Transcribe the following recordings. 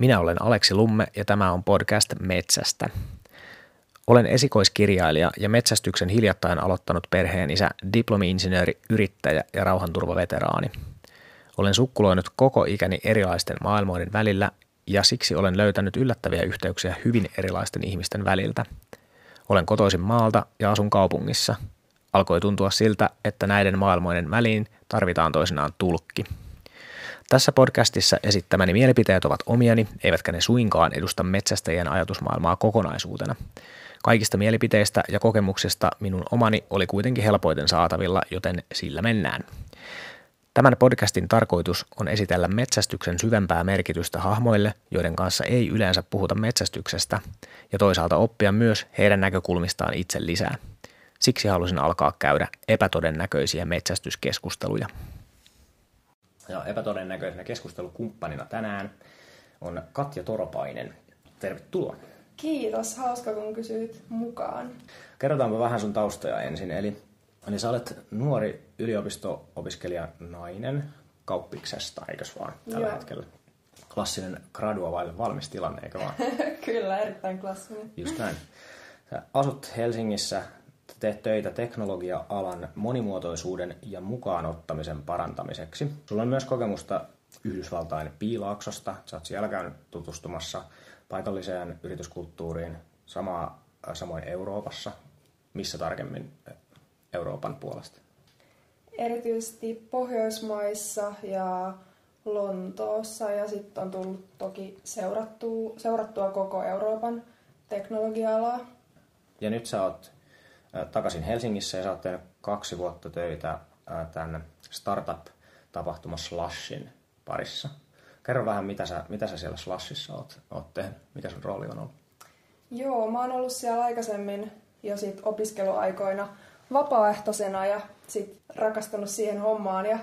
Minä olen Aleksi Lumme ja tämä on podcast Metsästä. Olen esikoiskirjailija ja metsästyksen hiljattain aloittanut perheen isä, diplomi-insinööri, yrittäjä ja rauhanturvaveteraani. Olen sukkuloinut koko ikäni erilaisten maailmoiden välillä ja siksi olen löytänyt yllättäviä yhteyksiä hyvin erilaisten ihmisten väliltä. Olen kotoisin maalta ja asun kaupungissa. Alkoi tuntua siltä, että näiden maailmoiden väliin tarvitaan toisinaan tulkki – tässä podcastissa esittämäni mielipiteet ovat omiani, eivätkä ne suinkaan edusta metsästäjien ajatusmaailmaa kokonaisuutena. Kaikista mielipiteistä ja kokemuksista minun omani oli kuitenkin helpoiten saatavilla, joten sillä mennään. Tämän podcastin tarkoitus on esitellä metsästyksen syvempää merkitystä hahmoille, joiden kanssa ei yleensä puhuta metsästyksestä, ja toisaalta oppia myös heidän näkökulmistaan itse lisää. Siksi halusin alkaa käydä epätodennäköisiä metsästyskeskusteluja ja epätodennäköisenä keskustelukumppanina tänään on Katja Toropainen. Tervetuloa. Kiitos, hauska kun kysyit mukaan. Kerrotaanpa vähän sun taustoja ensin. Eli, eli sä olet nuori yliopisto-opiskelija nainen kauppiksesta, eikös vaan tällä Joo. hetkellä? Klassinen gradua vaille valmis tilanne, eikö vaan? Kyllä, erittäin klassinen. Just näin. Sä asut Helsingissä, teet töitä teknologia-alan monimuotoisuuden ja mukaanottamisen parantamiseksi. Sulla on myös kokemusta Yhdysvaltain piilaaksosta. Sä oot siellä käynyt tutustumassa paikalliseen yrityskulttuuriin, samaa, samoin Euroopassa. Missä tarkemmin Euroopan puolesta? Erityisesti Pohjoismaissa ja Lontoossa ja sitten on tullut toki seurattua, seurattua koko Euroopan teknologia-alaa. Ja nyt sä oot takaisin Helsingissä ja sä oot tehnyt kaksi vuotta töitä tämän startup-tapahtuma Slashin parissa. Kerro vähän, mitä sä, mitä sä siellä Slashissa oot, oot tehnyt, mikä sun rooli on ollut? Joo, mä oon ollut siellä aikaisemmin jo sit opiskeluaikoina vapaaehtoisena ja sit rakastanut siihen hommaan ja,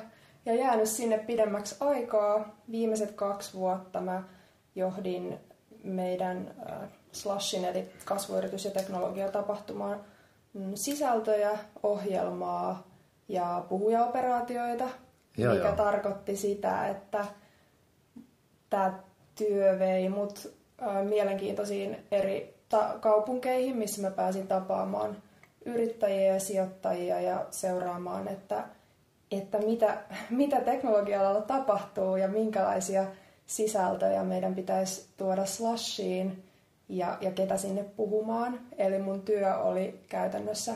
ja jäänyt sinne pidemmäksi aikaa. Viimeiset kaksi vuotta mä johdin meidän äh, Slashin eli kasvuyritys- ja teknologiatapahtumaan sisältöjä, ohjelmaa ja puhujaoperaatioita, joo, mikä joo. tarkoitti sitä, että tämä työ vei mut mielenkiintoisiin eri ta- kaupunkeihin, missä mä pääsin tapaamaan yrittäjiä ja sijoittajia ja seuraamaan, että, että mitä, mitä teknologialla tapahtuu ja minkälaisia sisältöjä meidän pitäisi tuoda slashiin ja, ja ketä sinne puhumaan. Eli mun työ oli käytännössä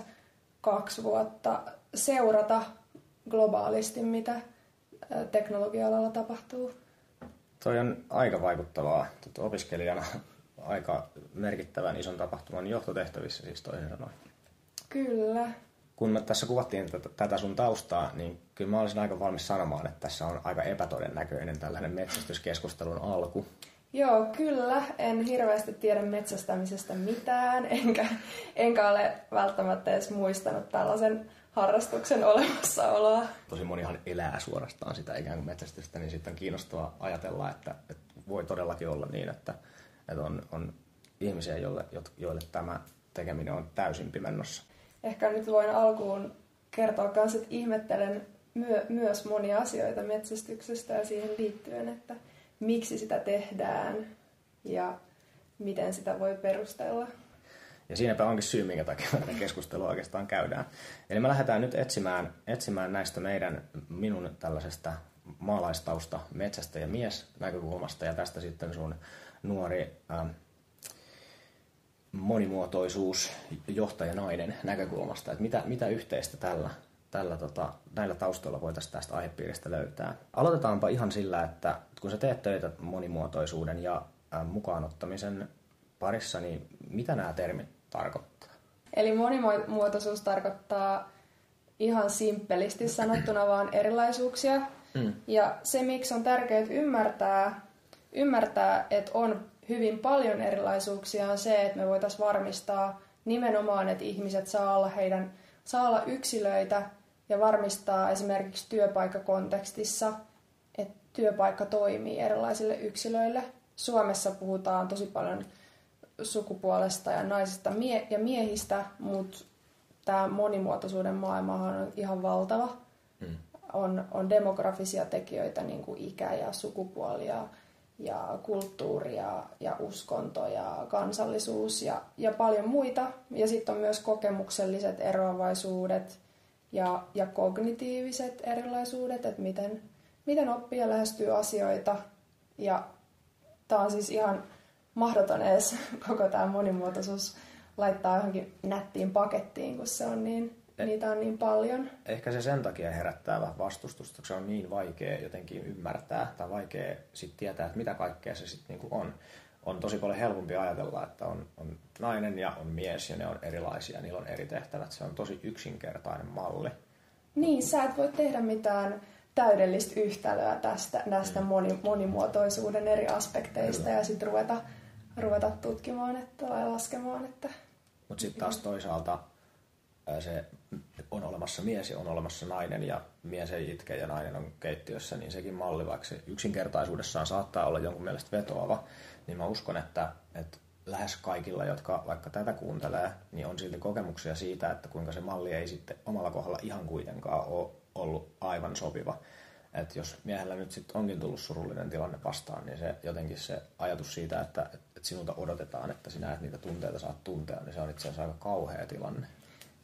kaksi vuotta seurata globaalisti, mitä teknologia-alalla tapahtuu. Toi on aika vaikuttavaa opiskelijana aika merkittävän ison tapahtuman johtotehtävissä siis toisin sanoen. Kyllä. Kun me tässä kuvattiin tätä sun taustaa, niin kyllä mä olisin aika valmis sanomaan, että tässä on aika epätodennäköinen tällainen metsästyskeskustelun alku. Joo, kyllä. En hirveästi tiedä metsästämisestä mitään, enkä, enkä ole välttämättä edes muistanut tällaisen harrastuksen olemassaoloa. Tosi monihan elää suorastaan sitä ikään kuin metsästystä, niin sitten on kiinnostavaa ajatella, että, että voi todellakin olla niin, että, että on, on ihmisiä, joille, joille tämä tekeminen on täysin pimennossa. Ehkä nyt voin alkuun kertoa myös, että ihmettelen myö, myös monia asioita metsästyksestä ja siihen liittyen, että – miksi sitä tehdään ja miten sitä voi perustella. Ja siinäpä onkin syy, minkä takia tätä keskustelua oikeastaan käydään. Eli me lähdetään nyt etsimään, etsimään näistä meidän, minun tällaisesta maalaistausta metsästä ja mies näkökulmasta ja tästä sitten sun nuori ähm, monimuotoisuus johtajanainen näkökulmasta, että mitä, mitä yhteistä tällä tällä, tota, näillä taustoilla voitaisiin tästä aihepiiristä löytää. Aloitetaanpa ihan sillä, että kun sä teet töitä monimuotoisuuden ja mukaanottamisen parissa, niin mitä nämä termit tarkoittaa? Eli monimuotoisuus tarkoittaa ihan simppelisti sanottuna vaan erilaisuuksia. Mm. Ja se, miksi on tärkeää ymmärtää, ymmärtää, että on hyvin paljon erilaisuuksia, on se, että me voitaisiin varmistaa nimenomaan, että ihmiset saa olla, heidän, saa olla yksilöitä ja varmistaa esimerkiksi työpaikkakontekstissa, että työpaikka toimii erilaisille yksilöille. Suomessa puhutaan tosi paljon sukupuolesta ja naisista ja miehistä, mutta tämä monimuotoisuuden maailmahan on ihan valtava. Hmm. On, on demografisia tekijöitä, niin kuin ikä ja sukupuoli ja, ja kulttuuri ja, ja uskonto ja kansallisuus ja, ja paljon muita. Ja sitten on myös kokemukselliset eroavaisuudet ja, ja kognitiiviset erilaisuudet, että miten, miten oppija lähestyy asioita. Ja tämä on siis ihan mahdoton edes koko tämä monimuotoisuus laittaa johonkin nättiin pakettiin, kun se on niin, eh, niitä on niin paljon. Ehkä se sen takia herättää vähän vastustusta, koska se on niin vaikea jotenkin ymmärtää tai vaikea sitten tietää, että mitä kaikkea se sitten niinku on. On tosi paljon helpompi ajatella, että on, on nainen ja on mies ja ne on erilaisia, niillä on eri tehtävät. Se on tosi yksinkertainen malli. Niin, sä et voi tehdä mitään täydellistä yhtälöä tästä, näistä mm. moni, monimuotoisuuden eri aspekteista Kyllä. ja sitten ruveta, ruveta tutkimaan että, tai laskemaan. Että... Mutta sitten taas toisaalta se on olemassa mies ja on olemassa nainen ja mies ei itke ja nainen on keittiössä, niin sekin malli, vaikka se yksinkertaisuudessaan saattaa olla jonkun mielestä vetoava, niin mä uskon, että, että lähes kaikilla, jotka vaikka tätä kuuntelee, niin on silti kokemuksia siitä, että kuinka se malli ei sitten omalla kohdalla ihan kuitenkaan ole ollut aivan sopiva. Että jos miehellä nyt sitten onkin tullut surullinen tilanne vastaan, niin se jotenkin se ajatus siitä, että, että sinulta odotetaan, että sinä et niitä tunteita saat tuntea, niin se on itse asiassa aika kauhea tilanne.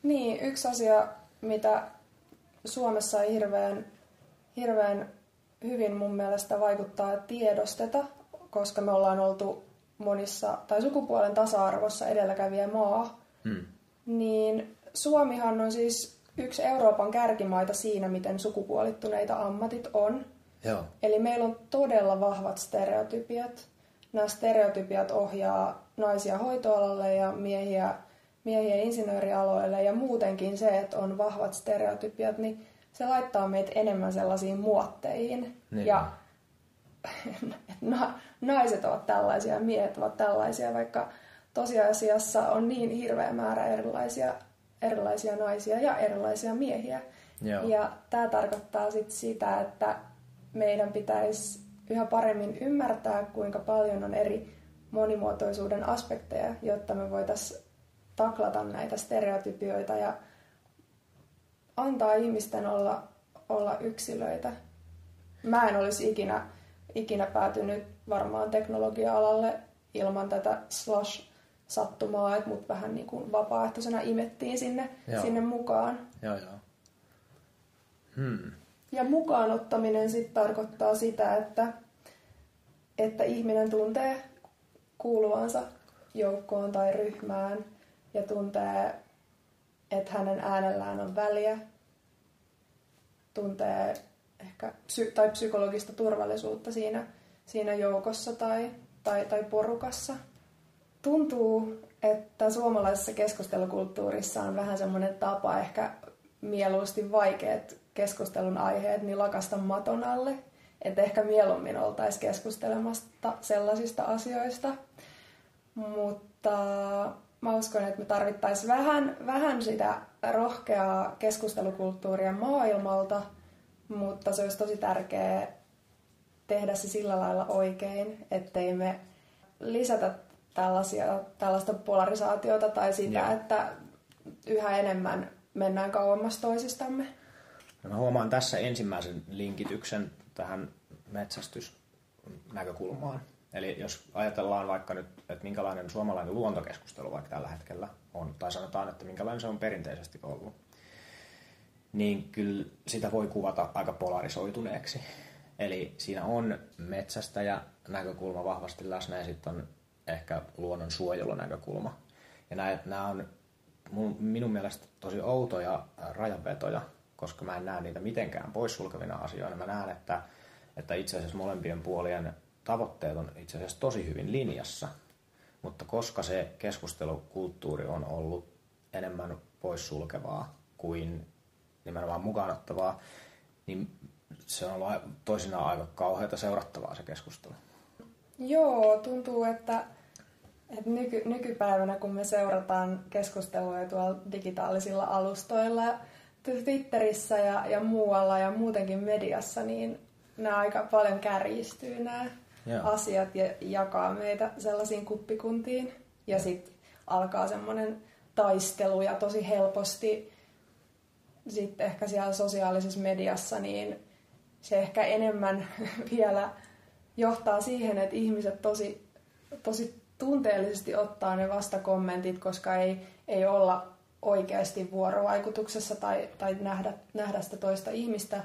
Niin, yksi asia, mitä Suomessa hirveän, hirveän hyvin mun mielestä vaikuttaa tiedosteta, koska me ollaan oltu monissa, tai sukupuolen tasa-arvossa edelläkävijä maa, hmm. niin Suomihan on siis yksi Euroopan kärkimaita siinä, miten sukupuolittuneita ammatit on. Joo. Eli meillä on todella vahvat stereotypiat. Nämä stereotypiat ohjaa naisia hoitoalalle ja miehiä, miehiä insinöörialoille ja muutenkin se, että on vahvat stereotypiat, niin se laittaa meitä enemmän sellaisiin muotteihin. Niin. Ja naiset ovat tällaisia ja miehet ovat tällaisia, vaikka tosiasiassa on niin hirveä määrä erilaisia, erilaisia naisia ja erilaisia miehiä. Joo. Ja tämä tarkoittaa sit sitä, että meidän pitäisi yhä paremmin ymmärtää, kuinka paljon on eri monimuotoisuuden aspekteja, jotta me voitaisiin taklata näitä stereotypioita ja antaa ihmisten olla, olla yksilöitä. Mä en olisi ikinä ikinä päätynyt varmaan teknologia-alalle ilman tätä slash-sattumaa, että mut vähän niin kuin vapaaehtoisena imettiin sinne, sinne mukaan. Joo, joo. Hmm. Ja mukaan ottaminen sitten tarkoittaa sitä, että, että ihminen tuntee kuuluvansa joukkoon tai ryhmään ja tuntee, että hänen äänellään on väliä, tuntee ehkä psy- tai psykologista turvallisuutta siinä, siinä joukossa tai, tai, tai porukassa. Tuntuu, että suomalaisessa keskustelukulttuurissa on vähän semmoinen tapa ehkä mieluusti vaikeat keskustelun aiheet niin lakasta maton alle. Että ehkä mieluummin oltaisiin keskustelemasta sellaisista asioista. Mutta mä uskon, että me tarvittaisiin vähän, vähän sitä rohkeaa keskustelukulttuuria maailmalta – mutta se olisi tosi tärkeää tehdä se sillä lailla oikein, ettei me lisätä tällaisia, tällaista polarisaatiota tai sitä, Joo. että yhä enemmän mennään kauemmas toisistamme. No mä huomaan tässä ensimmäisen linkityksen tähän metsästysnäkökulmaan. Eli jos ajatellaan vaikka nyt, että minkälainen suomalainen luontokeskustelu vaikka tällä hetkellä on, tai sanotaan, että minkälainen se on perinteisesti ollut, niin kyllä sitä voi kuvata aika polarisoituneeksi. Eli siinä on metsästäjä näkökulma vahvasti läsnä ja sitten on ehkä luonnon suojelunäkökulma. Ja nämä, nämä on minun mielestä tosi outoja rajanvetoja, koska mä en näe niitä mitenkään poissulkevina asioina. Mä näen, että, että itse asiassa molempien puolien tavoitteet on itse asiassa tosi hyvin linjassa. Mutta koska se keskustelukulttuuri on ollut enemmän poissulkevaa kuin nimenomaan mukaanottavaa, niin se on ollut toisinaan aika kauheata seurattavaa se keskustelu. Joo, tuntuu, että, että nyky, nykypäivänä kun me seurataan keskustelua tuolla digitaalisilla alustoilla, Twitterissä ja, ja muualla ja muutenkin mediassa, niin nämä aika paljon kärjistyy nämä Joo. asiat ja jakaa meitä sellaisiin kuppikuntiin. Ja sitten alkaa semmoinen taistelu ja tosi helposti sitten ehkä siellä sosiaalisessa mediassa, niin se ehkä enemmän vielä, johtaa siihen, että ihmiset tosi, tosi tunteellisesti ottaa ne vastakommentit, koska ei, ei olla oikeasti vuorovaikutuksessa tai, tai nähdä, nähdä sitä toista ihmistä,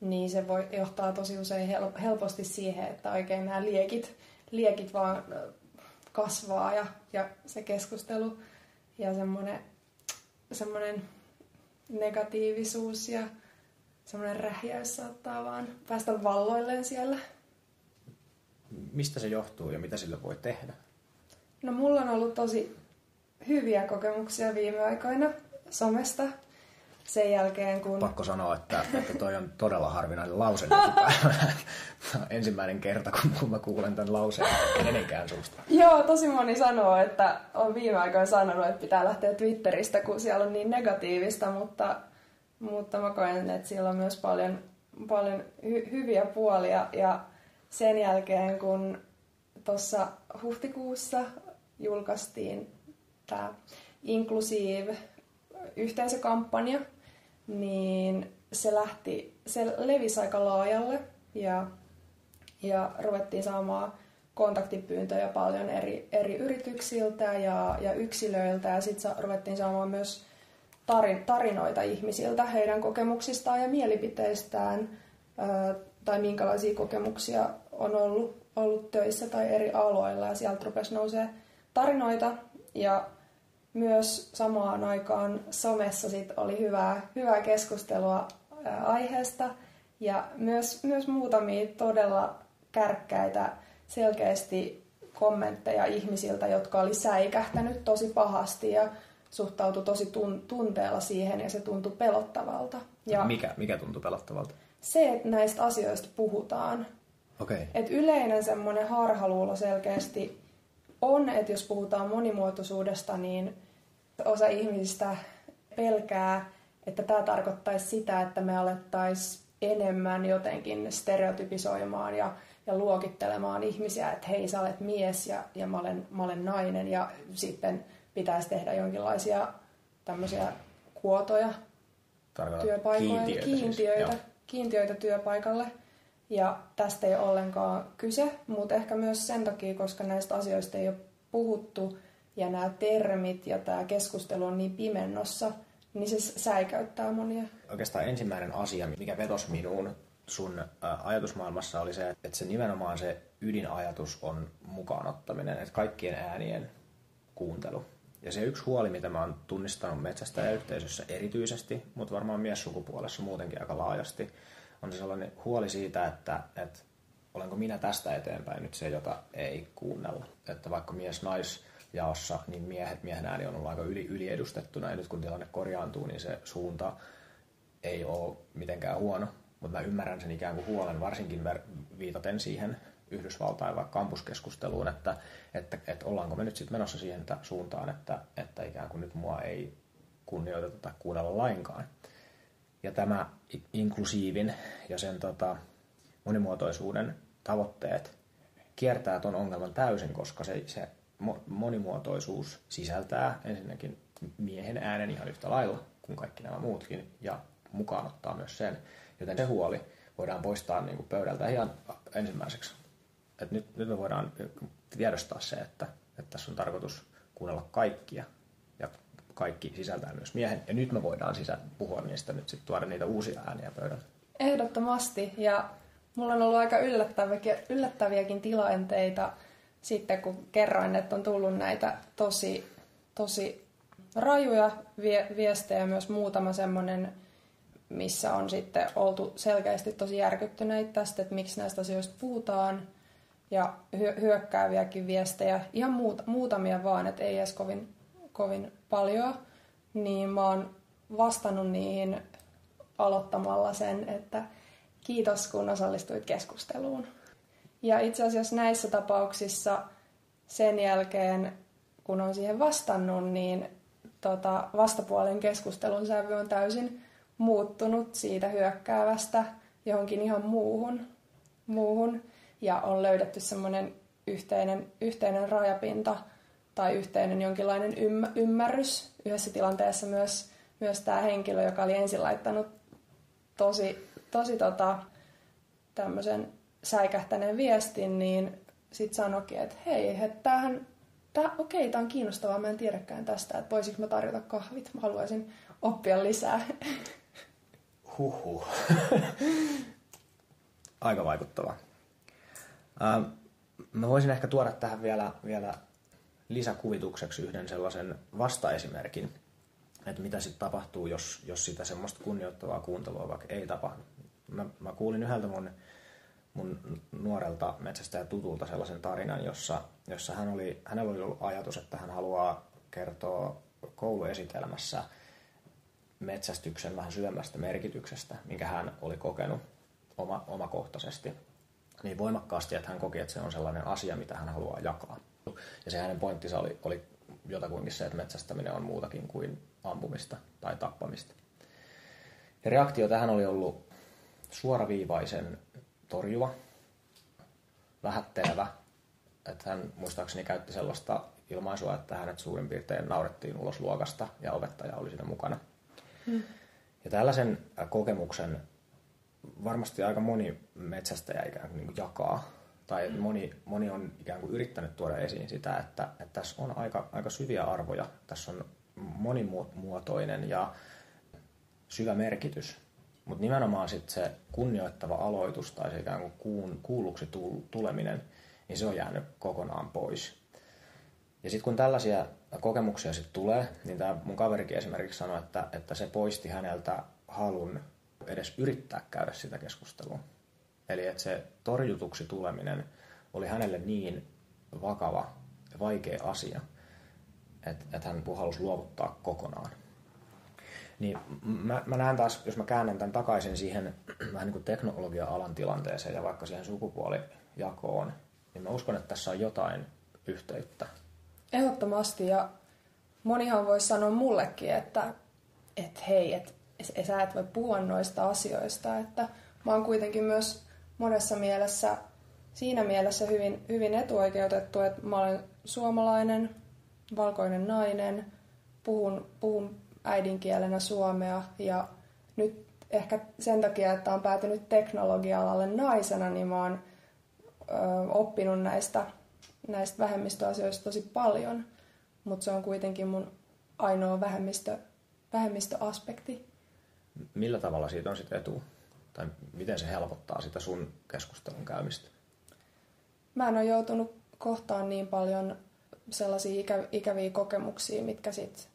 niin se voi johtaa tosi usein helposti siihen, että oikein nämä liekit, liekit vaan kasvaa ja, ja se keskustelu ja semmoinen, semmoinen negatiivisuus ja semmoinen rähjäys saattaa vaan päästä valloilleen siellä. Mistä se johtuu ja mitä sillä voi tehdä? No mulla on ollut tosi hyviä kokemuksia viime aikoina somesta. Sen jälkeen kun... Pakko sanoa, että, että toi on todella harvinainen lause Ensimmäinen kerta, kun mä kuulen tämän lauseen kenenkään suusta. Joo, tosi moni sanoo, että on viime aikoina sanonut, että pitää lähteä Twitteristä, kun siellä on niin negatiivista, mutta, mutta mä koen, että siellä on myös paljon, paljon hy- hyviä puolia. Ja sen jälkeen, kun tuossa huhtikuussa julkaistiin tämä Inclusive yhteisökampanja, niin se lähti, se levisi aika laajalle ja, ja ruvettiin saamaan kontaktipyyntöjä paljon eri, eri yrityksiltä ja, ja yksilöiltä ja sitten ruvettiin saamaan myös tarinoita ihmisiltä heidän kokemuksistaan ja mielipiteistään ää, tai minkälaisia kokemuksia on ollut, ollut töissä tai eri aloilla ja sieltä rupesi nousee tarinoita. Ja myös samaan aikaan somessa sit oli hyvää, hyvää keskustelua aiheesta. Ja myös, myös muutamia todella kärkkäitä selkeästi kommentteja ihmisiltä, jotka oli säikähtänyt tosi pahasti ja suhtautui tosi tun- tunteella siihen ja se tuntui pelottavalta. Ja mikä, mikä tuntui pelottavalta? Se, että näistä asioista puhutaan. Okay. Et yleinen semmoinen harhaluulo selkeästi on, että jos puhutaan monimuotoisuudesta, niin osa ihmisistä pelkää, että tämä tarkoittaisi sitä, että me alettaisiin enemmän jotenkin stereotypisoimaan ja, ja luokittelemaan ihmisiä, että hei sä olet mies ja, ja mä, olen, mä olen nainen ja sitten pitäisi tehdä jonkinlaisia tämmöisiä kuotoja työpaikoille, kiintiöitä, siis, kiintiöitä, siis. kiintiöitä työpaikalle. Ja tästä ei ole ollenkaan kyse, mutta ehkä myös sen takia, koska näistä asioista ei ole puhuttu ja nämä termit ja tämä keskustelu on niin pimennossa, niin se säikäyttää monia. Oikeastaan ensimmäinen asia, mikä vetosi minuun sun ajatusmaailmassa oli se, että se nimenomaan se ydinajatus on mukaanottaminen, että kaikkien äänien kuuntelu. Ja se yksi huoli, mitä mä oon tunnistanut metsästäjäyhteisössä erityisesti, mutta varmaan miessukupuolessa muutenkin aika laajasti, on se sellainen huoli siitä, että, että olenko minä tästä eteenpäin nyt se, jota ei kuunnella. Että vaikka mies-nais jaossa, niin miehet, miehen ääni on ollut aika yli, yliedustettuna ja nyt kun tilanne korjaantuu, niin se suunta ei ole mitenkään huono, mutta mä ymmärrän sen ikään kuin huolen, varsinkin viitaten siihen Yhdysvaltain vaikka kampuskeskusteluun, että, että, että ollaanko me nyt sitten menossa siihen suuntaan, että, että ikään kuin nyt mua ei kunnioiteta tai kuunnella lainkaan. Ja tämä inklusiivin ja sen tota, monimuotoisuuden tavoitteet kiertää tuon ongelman täysin, koska se, se monimuotoisuus sisältää ensinnäkin miehen äänen ihan yhtä lailla kuin kaikki nämä muutkin ja mukaan ottaa myös sen. Joten se huoli voidaan poistaa niin kuin pöydältä ihan ensimmäiseksi. Et nyt, nyt me voidaan tiedostaa se, että, että tässä on tarkoitus kuunnella kaikkia ja kaikki sisältää myös miehen. Ja nyt me voidaan sisä puhua niistä nyt sitten tuoda niitä uusia ääniä pöydälle. Ehdottomasti. Ja mulla on ollut aika yllättäviäkin, yllättäviäkin tilanteita sitten, kun kerroin, että on tullut näitä tosi, tosi rajuja vie- viestejä, myös muutama semmoinen, missä on sitten oltu selkeästi tosi järkyttyneitä tästä, että miksi näistä asioista puhutaan. Ja hy- hyökkääviäkin viestejä, ihan muut- muutamia vaan, että ei edes kovin, kovin paljon. Niin mä oon vastannut niihin aloittamalla sen, että kiitos kun osallistuit keskusteluun. Ja itse asiassa näissä tapauksissa sen jälkeen, kun on siihen vastannut, niin tota, vastapuolen keskustelun sävy on täysin muuttunut siitä hyökkäävästä johonkin ihan muuhun. muuhun ja on löydetty semmoinen yhteinen, yhteinen rajapinta tai yhteinen jonkinlainen ymmärrys. Yhdessä tilanteessa myös, myös tämä henkilö, joka oli ensin laittanut tosi, tosi tota, tämmöisen säikähtäneen viestin, niin sitten sanoikin, että hei, että tämähän, tää, okei, tämä on kiinnostavaa, mä en tiedäkään tästä, että voisinko mä tarjota kahvit, mä haluaisin oppia lisää. Huhhuh. Aika vaikuttava. Mä voisin ehkä tuoda tähän vielä, vielä lisäkuvitukseksi yhden sellaisen vastaesimerkin, että mitä sitten tapahtuu, jos, jos sitä semmoista kunnioittavaa kuuntelua vaikka ei tapahdu. Mä, mä kuulin yhdeltä mun, mun nuorelta metsästäjä tutulta sellaisen tarinan, jossa, jossa hän oli, hänellä oli ollut ajatus, että hän haluaa kertoa kouluesitelmässä metsästyksen vähän syvemmästä merkityksestä, minkä hän oli kokenut oma, omakohtaisesti niin voimakkaasti, että hän koki, että se on sellainen asia, mitä hän haluaa jakaa. Ja se hänen pointtinsa oli, oli jotakuinkin se, että metsästäminen on muutakin kuin ampumista tai tappamista. Ja reaktio tähän oli ollut suoraviivaisen torjuva, vähättelevä. Että hän muistaakseni käytti sellaista ilmaisua, että hänet suurin piirtein naurettiin ulos luokasta ja opettaja oli siinä mukana. Hmm. Ja tällaisen kokemuksen varmasti aika moni metsästäjä ikään kuin, niin kuin jakaa tai mm. moni, moni on ikään kuin yrittänyt tuoda esiin sitä, että, että tässä on aika, aika syviä arvoja, tässä on monimuotoinen ja syvä merkitys, mutta nimenomaan sit se kunnioittava aloitus tai se ikään kuin kuun, kuulluksi tuleminen, niin se on jäänyt kokonaan pois. Ja sitten kun tällaisia kokemuksia sitten tulee, niin tämä mun kaverikin esimerkiksi sanoi, että, että se poisti häneltä halun edes yrittää käydä sitä keskustelua. Eli että se torjutuksi tuleminen oli hänelle niin vakava ja vaikea asia, että, että hän halusi luovuttaa kokonaan. Niin mä, mä näen taas, jos mä käännän tämän takaisin siihen vähän niin kuin teknologia-alan tilanteeseen ja vaikka siihen sukupuolijakoon, niin mä uskon, että tässä on jotain yhteyttä. Ehdottomasti ja monihan voisi sanoa mullekin, että, että hei, että sä et voi puhua noista asioista, että mä oon kuitenkin myös monessa mielessä siinä mielessä hyvin, hyvin etuoikeutettu, että mä olen suomalainen, valkoinen nainen, puhun, puhun äidinkielenä suomea ja nyt ehkä sen takia, että on päätynyt teknologia-alalle naisena, niin mä oon ö, oppinut näistä, näistä vähemmistöasioista tosi paljon, mutta se on kuitenkin mun ainoa vähemmistö, vähemmistöaspekti. Millä tavalla siitä on sitten etu? Tai miten se helpottaa sitä sun keskustelun käymistä? Mä en ole joutunut kohtaan niin paljon sellaisia ikä, ikäviä kokemuksia, mitkä sit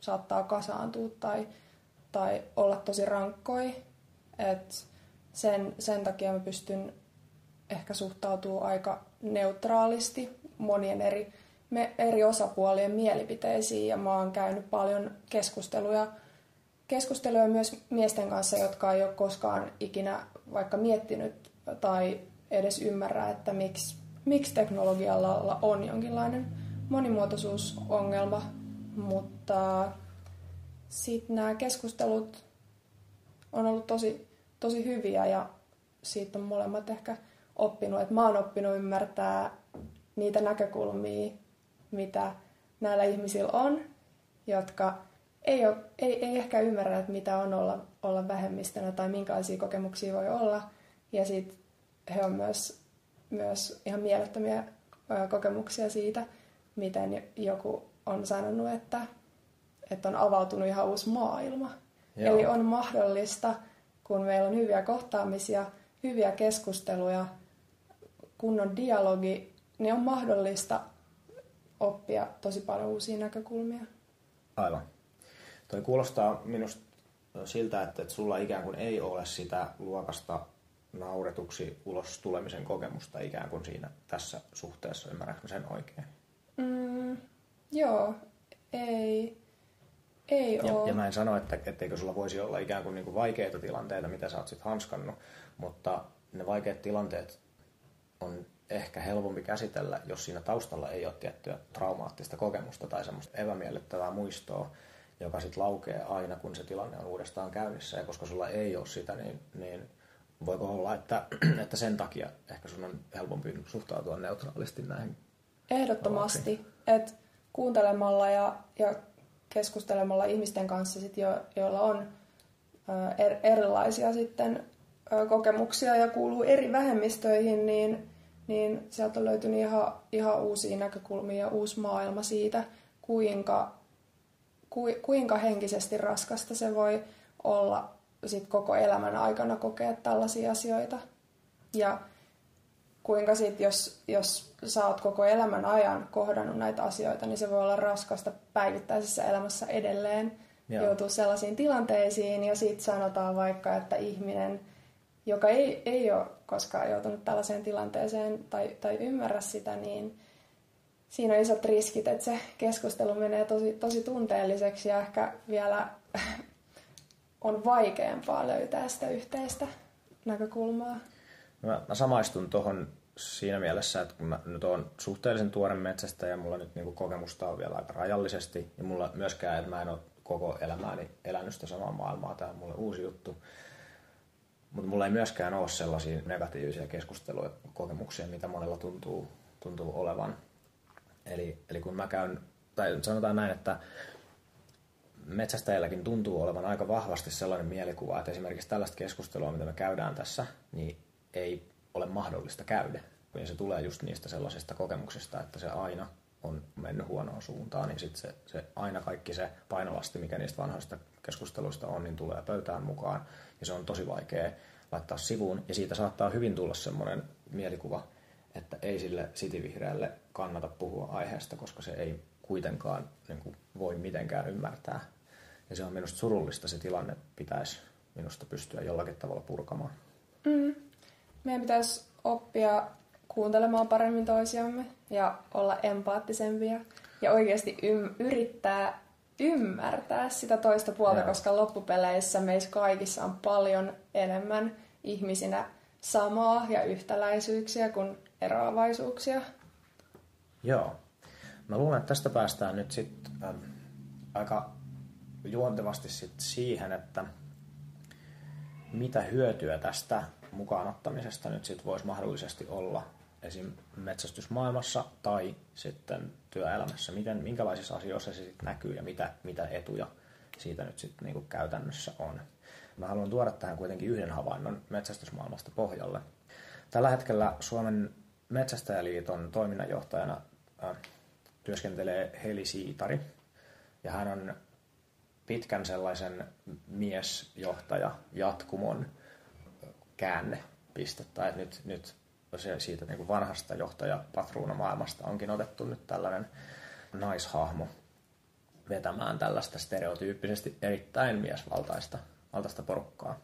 saattaa kasaantua tai, tai olla tosi rankkoi. Et sen, sen takia mä pystyn ehkä suhtautuu aika neutraalisti monien eri, me, eri osapuolien mielipiteisiin ja mä oon käynyt paljon keskusteluja keskusteluja myös miesten kanssa, jotka ei ole koskaan ikinä vaikka miettinyt tai edes ymmärrä, että miksi, miksi teknologialla on jonkinlainen monimuotoisuusongelma, mutta sitten nämä keskustelut on ollut tosi, tosi hyviä ja siitä on molemmat ehkä oppinut, että mä oon oppinut ymmärtää niitä näkökulmia, mitä näillä ihmisillä on, jotka ei, ole, ei, ei ehkä ymmärrä, että mitä on olla, olla vähemmistönä tai minkälaisia kokemuksia voi olla. Ja sitten he on myös, myös ihan mielettömiä kokemuksia siitä, miten joku on sanonut, että, että on avautunut ihan uusi maailma. Joo. Eli on mahdollista, kun meillä on hyviä kohtaamisia, hyviä keskusteluja, kunnon dialogi, niin on mahdollista oppia tosi paljon uusia näkökulmia. Aivan. Toi kuulostaa minusta siltä, että, että sulla ikään kuin ei ole sitä luokasta nauretuksi ulos tulemisen kokemusta ikään kuin siinä tässä suhteessa. Ymmärrätkö sen oikein? Mm, joo, ei, ei ja, ole. Ja mä en sano, että etteikö sulla voisi olla ikään kuin, niin kuin vaikeita tilanteita, mitä sä oot sit hanskannut, mutta ne vaikeat tilanteet on ehkä helpompi käsitellä, jos siinä taustalla ei ole tiettyä traumaattista kokemusta tai semmoista epämiellyttävää muistoa, joka sitten laukeaa aina, kun se tilanne on uudestaan käynnissä. Ja koska sulla ei ole sitä, niin, niin voiko olla, että, että sen takia ehkä sun on helpompi suhtautua neutraalisti näihin Ehdottomasti, että kuuntelemalla ja, ja keskustelemalla ihmisten kanssa, sit jo, joilla on er, erilaisia sitten kokemuksia ja kuuluu eri vähemmistöihin, niin, niin sieltä on löytynyt ihan, ihan uusia näkökulmia ja uusi maailma siitä, kuinka, ku, kuinka henkisesti raskasta se voi olla sit koko elämän aikana kokea tällaisia asioita. Ja kuinka sit, jos, jos sä oot koko elämän ajan kohdannut näitä asioita, niin se voi olla raskasta päivittäisessä elämässä edelleen. Joo. Joutuu sellaisiin tilanteisiin ja sitten sanotaan vaikka, että ihminen, joka ei, ei ole koskaan joutunut tällaiseen tilanteeseen tai, tai ymmärrä sitä, niin siinä on isot riskit, että se keskustelu menee tosi, tosi tunteelliseksi ja ehkä vielä on vaikeampaa löytää sitä yhteistä näkökulmaa. Mä, mä samaistun tuohon siinä mielessä, että kun mä nyt on suhteellisen tuore metsästä ja mulla nyt niinku kokemusta on vielä aika rajallisesti ja mulla myöskään, että mä en ole koko elämääni elänyt sitä samaa maailmaa, tämä on mulle uusi juttu. Mutta mulla ei myöskään ole sellaisia negatiivisia keskusteluja, kokemuksia, mitä monella tuntuu, tuntuu olevan. Eli, eli kun mä käyn, tai sanotaan näin, että metsästäjälläkin tuntuu olevan aika vahvasti sellainen mielikuva, että esimerkiksi tällaista keskustelua, mitä me käydään tässä, niin ei ole mahdollista käydä. Ja se tulee just niistä sellaisista kokemuksista, että se aina on mennyt huonoon suuntaan, niin sitten se, se, aina kaikki se painolasti, mikä niistä vanhoista keskusteluista on, niin tulee pöytään mukaan. Ja se on tosi vaikea laittaa sivuun. Ja siitä saattaa hyvin tulla semmoinen mielikuva, että ei sille sitivihreälle kannata puhua aiheesta, koska se ei kuitenkaan niin kuin, voi mitenkään ymmärtää. Ja se on minusta surullista, se tilanne pitäisi minusta pystyä jollakin tavalla purkamaan. Mm. Meidän pitäisi oppia kuuntelemaan paremmin toisiamme ja olla empaattisempia ja oikeasti ym- yrittää ymmärtää sitä toista puolta, Joo. koska loppupeleissä meissä kaikissa on paljon enemmän ihmisinä samaa ja yhtäläisyyksiä kuin eroavaisuuksia. Joo. Mä luulen, että tästä päästään nyt sitten ähm, aika juontevasti sit siihen, että mitä hyötyä tästä mukaanottamisesta nyt sitten voisi mahdollisesti olla esim. metsästysmaailmassa tai sitten työelämässä. Miten, minkälaisissa asioissa se sitten näkyy ja mitä, mitä etuja siitä nyt sitten niinku käytännössä on. Mä haluan tuoda tähän kuitenkin yhden havainnon metsästysmaailmasta pohjalle. Tällä hetkellä Suomen Metsästäjäliiton toiminnanjohtajana äh, työskentelee Heli Siitari. Ja hän on pitkän sellaisen miesjohtaja jatkumon käännepiste. Tai nyt, nyt siitä niin kuin vanhasta johtajapatruunamaailmasta onkin otettu nyt tällainen naishahmo vetämään tällaista stereotyyppisesti erittäin miesvaltaista valtaista porukkaa.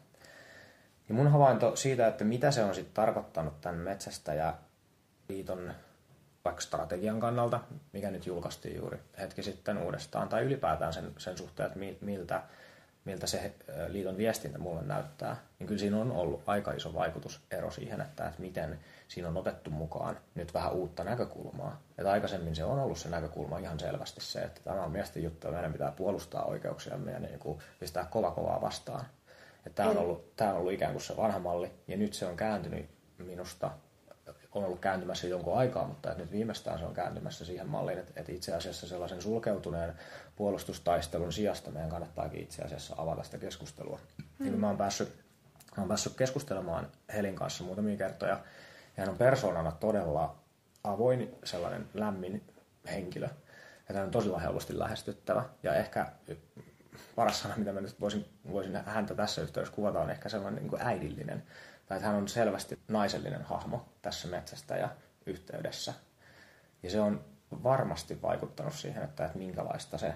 Ja mun havainto siitä, että mitä se on sitten tarkoittanut tämän metsästäjäliiton vaikka strategian kannalta, mikä nyt julkaistiin juuri hetki sitten uudestaan, tai ylipäätään sen, sen suhteen, että miltä, miltä se liiton viestintä mulle näyttää, niin kyllä siinä on ollut aika iso vaikutusero siihen, että, että miten siinä on otettu mukaan nyt vähän uutta näkökulmaa. Että aikaisemmin se on ollut se näkökulma ihan selvästi se, että tämä on miesten juttu ja meidän pitää puolustaa oikeuksia ja niin kuin pistää kova kovaa vastaan. Että tämä, on ollut, tämä on ollut ikään kuin se vanha malli ja nyt se on kääntynyt minusta on ollut kääntymässä jonkun aikaa, mutta nyt viimeistään se on kääntymässä siihen malliin, että, että itse asiassa sellaisen sulkeutuneen puolustustaistelun sijasta meidän kannattaakin itse asiassa avata sitä keskustelua. Mm. Mä oon päässyt, mä oon päässyt keskustelemaan Helin kanssa muutamia kertoja, ja hän on persoonana todella avoin, sellainen lämmin henkilö, ja hän on todella helposti lähestyttävä, ja ehkä paras sana, mitä mä nyt voisin, voisin häntä tässä yhteydessä kuvata, on ehkä sellainen niin kuin äidillinen tai että hän on selvästi naisellinen hahmo tässä metsästä ja yhteydessä. Ja se on varmasti vaikuttanut siihen, että, että minkälaista se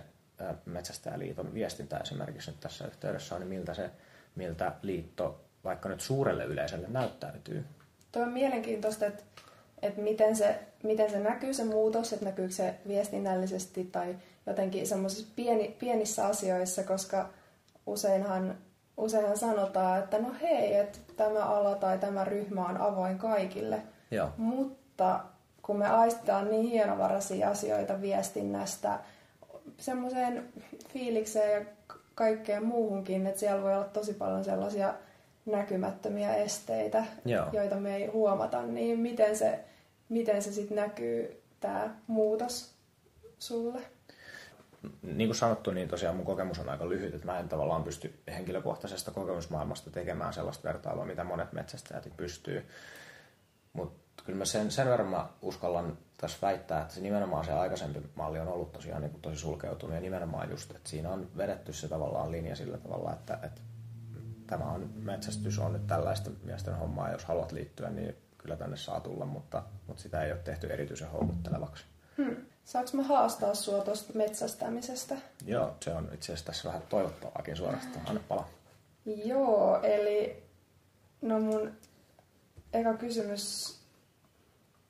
Metsästäjäliiton viestintä esimerkiksi nyt tässä yhteydessä on, niin miltä, se, miltä liitto vaikka nyt suurelle yleisölle näyttäytyy. Tuo on mielenkiintoista, että, että miten, se, miten se näkyy se muutos, että näkyykö se viestinnällisesti tai jotenkin semmoisissa pieni, pienissä asioissa, koska useinhan useinhan sanotaan, että no hei, että tämä ala tai tämä ryhmä on avoin kaikille. Joo. Mutta kun me aistetaan niin hienovaraisia asioita viestinnästä, semmoiseen fiilikseen ja kaikkeen muuhunkin, että siellä voi olla tosi paljon sellaisia näkymättömiä esteitä, Joo. joita me ei huomata, niin miten se, miten se sitten näkyy tämä muutos sulle? Niin kuin sanottu, niin tosiaan mun kokemus on aika lyhyt, että mä en tavallaan pysty henkilökohtaisesta kokemusmaailmasta tekemään sellaista vertailua, mitä monet metsästäjät pystyy. Mutta kyllä mä sen, sen verran mä uskallan tässä väittää, että se nimenomaan se aikaisempi malli on ollut tosiaan niin kuin tosi sulkeutunut ja nimenomaan just, että siinä on vedetty se tavallaan linja sillä tavalla, että, että tämä on, metsästys on nyt tällaista miesten hommaa, jos haluat liittyä, niin kyllä tänne saa tulla, mutta, mutta sitä ei ole tehty erityisen houkuttelevaksi. Hmm. Saanko mä haastaa sua tuosta metsästämisestä? Joo, se on itse asiassa tässä vähän toivottavaakin suorastaan. Anna pala. Joo, eli no mun eka kysymys,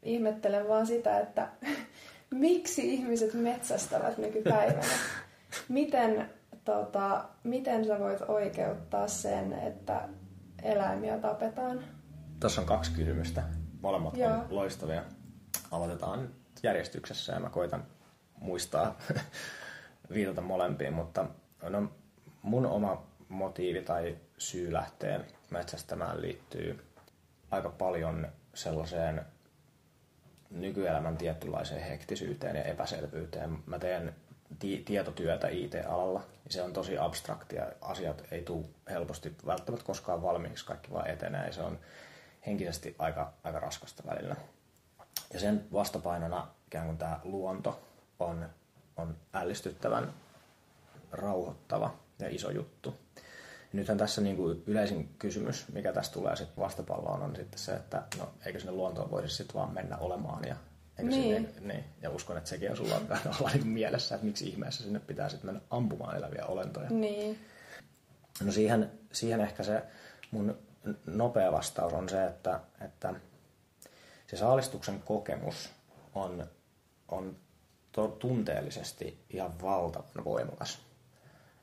ihmettelen vaan sitä, että miksi ihmiset metsästävät nykypäivänä? Miten, tota, miten sä voit oikeuttaa sen, että eläimiä tapetaan? Tuossa on kaksi kysymystä. Molemmat Joo. on loistavia. Aloitetaan järjestyksessä ja mä koitan muistaa viitata molempiin, mutta no, mun oma motiivi tai syy lähteen metsästämään liittyy aika paljon sellaiseen nykyelämän tietynlaiseen hektisyyteen ja epäselvyyteen. Mä teen ti- tietotyötä IT-alalla, ja se on tosi abstraktia. Asiat ei tule helposti välttämättä koskaan valmiiksi, kaikki vaan etenee, ja se on henkisesti aika, aika raskasta välillä. Ja sen vastapainona ikään kuin tämä luonto on, on ällistyttävän rauhoittava ja iso juttu. Ja nythän tässä niin kuin yleisin kysymys, mikä tässä tulee sitten vastapalloon, on sitten se, että no, eikö sinne luontoon voisi sitten vaan mennä olemaan. Ja, eikö niin. Sinne, niin. ja uskon, että sekin on sulla olla niin mielessä, että miksi ihmeessä sinne pitää sitten mennä ampumaan eläviä olentoja. Niin. No siihen, siihen ehkä se mun nopea vastaus on se, että, että se saalistuksen kokemus on, on tunteellisesti ihan valtavan voimakas.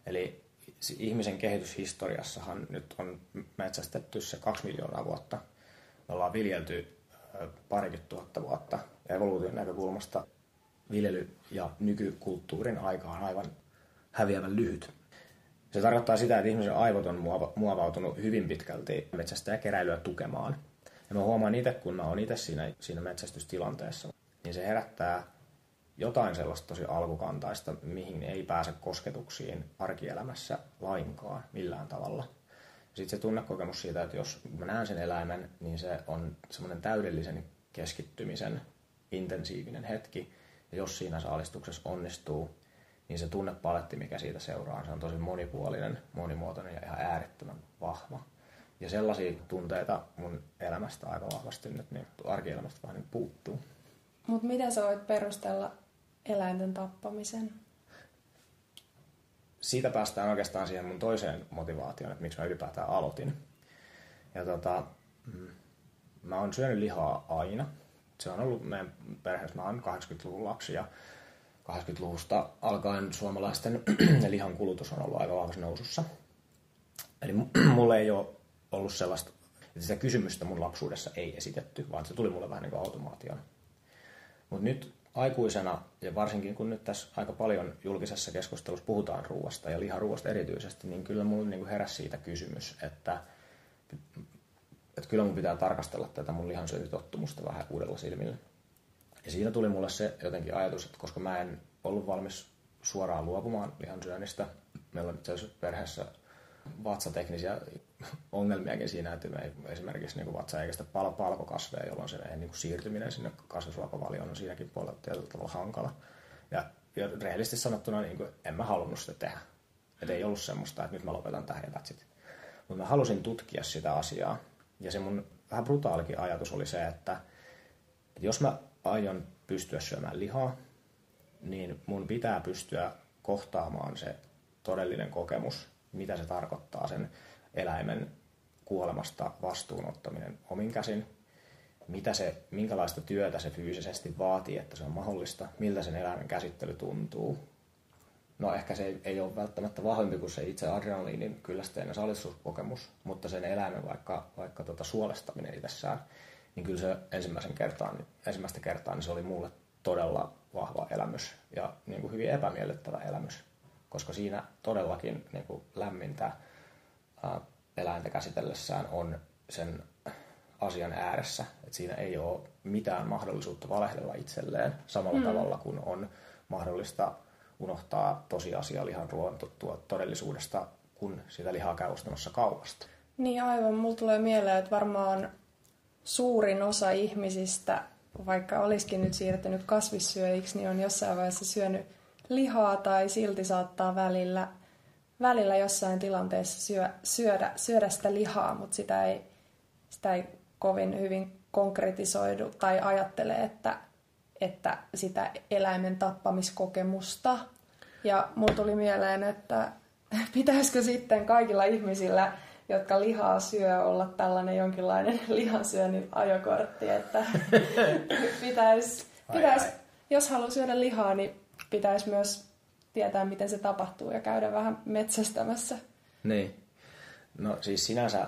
Eli ihmisen kehityshistoriassahan nyt on metsästetty se kaksi miljoonaa vuotta. Me ollaan viljelty parikymmentä tuhatta vuotta. Ja evoluution näkökulmasta viljely ja nykykulttuurin aika on aivan häviävän lyhyt. Se tarkoittaa sitä, että ihmisen aivot on muovautunut hyvin pitkälti keräilyä tukemaan. Ja mä huomaan itse, kun mä oon itse siinä, siinä metsästystilanteessa, niin se herättää jotain sellaista tosi alkukantaista, mihin ei pääse kosketuksiin arkielämässä lainkaan millään tavalla. Sitten se tunnekokemus siitä, että jos mä näen sen eläimen, niin se on semmoinen täydellisen keskittymisen intensiivinen hetki. Ja jos siinä saalistuksessa onnistuu, niin se tunnepaletti, mikä siitä seuraa, se on tosi monipuolinen, monimuotoinen ja ihan äärettömän vahva. Ja sellaisia tunteita mun elämästä aika vahvasti nyt niin arkielämästä vähän niin puuttuu. Mutta miten sä voit perustella eläinten tappamisen? Siitä päästään oikeastaan siihen mun toiseen motivaatioon, että miksi mä ylipäätään aloitin. Ja tota, mm, mä oon syönyt lihaa aina. Se on ollut meidän perheessä, mä oon 80-luvun lapsi ja 80-luvusta alkaen suomalaisten lihan kulutus on ollut aika vahvassa nousussa. Eli mulle ei ole ollut sellaista, että sitä kysymystä mun lapsuudessa ei esitetty, vaan se tuli mulle vähän niin kuin automaation. Mutta nyt aikuisena, ja varsinkin kun nyt tässä aika paljon julkisessa keskustelussa puhutaan ruoasta ja liharuoasta erityisesti, niin kyllä mulle niin kuin heräsi siitä kysymys, että, että kyllä mun pitää tarkastella tätä mun lihansyöntitottumusta vähän uudella silmillä. Ja siinä tuli mulle se jotenkin ajatus, että koska mä en ollut valmis suoraan luopumaan lihansyönnistä, meillä on itse asiassa perheessä vatsateknisiä ongelmiakin siinä, että me ei esimerkiksi niin vatsa eikä sitä pal- palkokasveja, jolloin se niin kuin siirtyminen sinne kasvisruokavalioon on siinäkin puolella tietyllä tavalla hankala. Ja, ja rehellisesti sanottuna niin kuin, en mä halunnut sitä tehdä. Että ei ollut semmoista, että nyt mä lopetan tähän ja that's Mutta mä halusin tutkia sitä asiaa. Ja se mun vähän brutaalikin ajatus oli se, että, että jos mä aion pystyä syömään lihaa, niin mun pitää pystyä kohtaamaan se todellinen kokemus, mitä se tarkoittaa sen eläimen kuolemasta vastuunottaminen omin käsin, mitä se, minkälaista työtä se fyysisesti vaatii, että se on mahdollista, miltä sen eläimen käsittely tuntuu. No ehkä se ei, ole välttämättä vahvempi kuin se itse adrenaliinin kyllästeinen salissuuskokemus, mutta sen eläimen vaikka, vaikka tota suolestaminen itsessään, niin kyllä se ensimmäisen kertaan, ensimmäistä kertaa niin se oli mulle todella vahva elämys ja niin kuin hyvin epämiellyttävä elämys, koska siinä todellakin niin kuin lämmintä eläintä käsitellessään on sen asian ääressä. että siinä ei ole mitään mahdollisuutta valehdella itselleen samalla mm. tavalla kuin on mahdollista unohtaa tosiasia lihan ruoan todellisuudesta, kun sitä lihaa käy ostamassa kaupasta. Niin aivan, mulla tulee mieleen, että varmaan suurin osa ihmisistä, vaikka olisikin nyt siirtynyt kasvissyöjiksi, niin on jossain vaiheessa syönyt lihaa tai silti saattaa välillä, välillä jossain tilanteessa syö, syödä, syödä sitä lihaa, mutta sitä ei, sitä ei kovin hyvin konkretisoidu tai ajattele, että, että sitä eläimen tappamiskokemusta. Ja mulla tuli mieleen, että pitäisikö sitten kaikilla ihmisillä, jotka lihaa syö, olla tällainen jonkinlainen lihansyönnin ajokortti, että pitäisi, pitäis, jos haluaa syödä lihaa, niin pitäisi myös tietää, miten se tapahtuu ja käydä vähän metsästämässä. Niin. No siis sinänsä